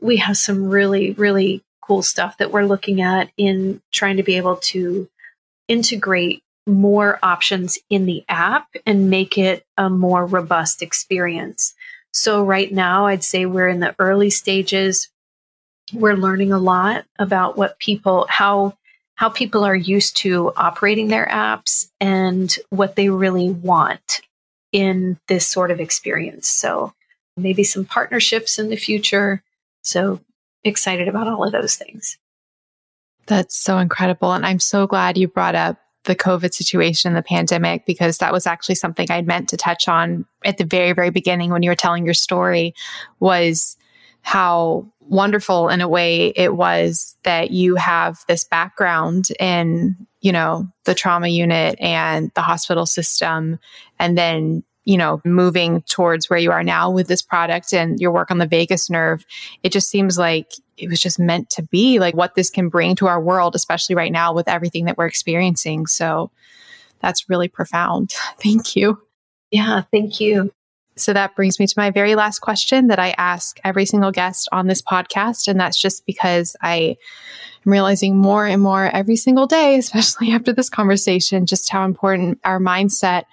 we have some really really cool stuff that we're looking at in trying to be able to integrate more options in the app and make it a more robust experience. So, right now, I'd say we're in the early stages. We're learning a lot about what people, how, how people are used to operating their apps and what they really want in this sort of experience. So, maybe some partnerships in the future. So, excited about all of those things. That's so incredible. And I'm so glad you brought up the COVID situation, the pandemic, because that was actually something I'd meant to touch on at the very, very beginning when you were telling your story was how wonderful in a way it was that you have this background in, you know, the trauma unit and the hospital system. And then you know, moving towards where you are now with this product and your work on the vagus nerve, it just seems like it was just meant to be like what this can bring to our world, especially right now with everything that we're experiencing. So that's really profound. Thank you. Yeah, thank you. So that brings me to my very last question that I ask every single guest on this podcast. And that's just because I am realizing more and more every single day, especially after this conversation, just how important our mindset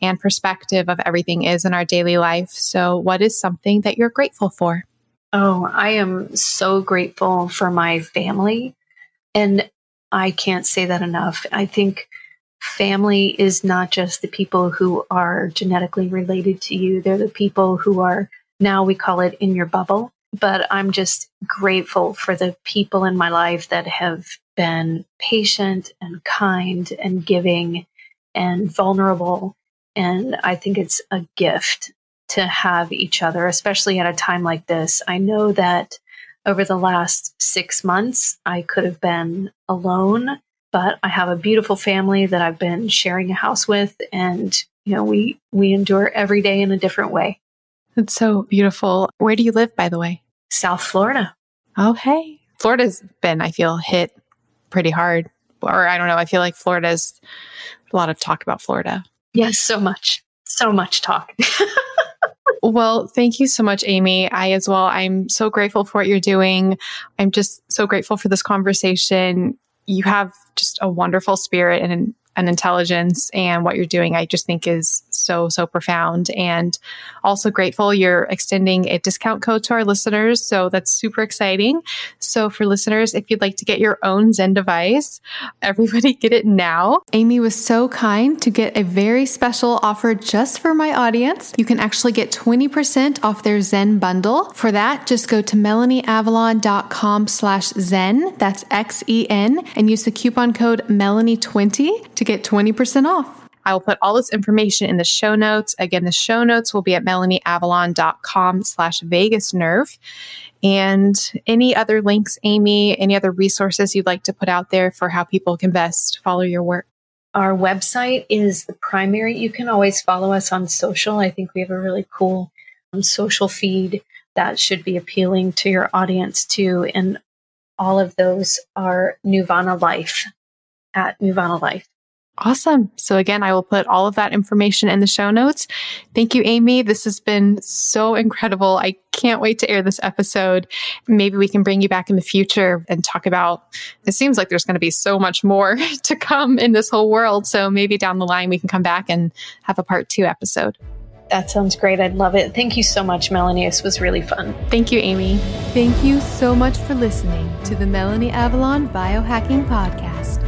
and perspective of everything is in our daily life. So, what is something that you're grateful for? Oh, I am so grateful for my family. And I can't say that enough. I think family is not just the people who are genetically related to you, they're the people who are now we call it in your bubble. But I'm just grateful for the people in my life that have been patient and kind and giving and vulnerable. And I think it's a gift to have each other, especially at a time like this. I know that over the last six months, I could have been alone but I have a beautiful family that I've been sharing a house with and you know we we endure every day in a different way. It's so beautiful. Where do you live by the way? South Florida. Oh, hey. Florida's been I feel hit pretty hard or I don't know, I feel like Florida's a lot of talk about Florida. Yes, so much. So much talk. Well, thank you so much, Ami. I as well. I'm so grateful for what you're doing. I'm just so grateful for this conversation you have just a wonderful spirit and an, intelligence and what you're doing i just think is so so profound. And also grateful you're extending a discount code to our listeners. So that's super exciting. So for listeners if you'd like to get your own Xen device everybody get it now. Ami was so kind to get a very special offer just for my audience. You can actually get 20% off their Xen bundle. For that just go to melanieavalon.com slash xen. That's x-e-n and use the coupon code melanie20 to get 20% off. I will put all this information in the show notes. Again, the show notes will be at melanieavalon.com slash vagus nerve. And any other links, Ami, any other resources you'd like to put out there for how people can best follow your work? Our website is the primary. You can always follow us on social. I think we have a really cool um, social feed that should be appealing to your audience too. And all of those are Neuvana Life at Neuvana Life. Awesome. So, again, I will put all of that information in the show notes. Thank you, Ami. This has been so incredible. I can't wait to air this episode. Maybe we can bring you back in the future and talk about it seems like there's going to be so much more to come in this whole world. So, maybe down the line, we can come back and have a part two episode. That sounds great. I'd love it. Thank you so much, Melanie. This was really fun. Thank you, Ami. Thank you so much for listening to the Melanie Avalon Biohacking Podcast.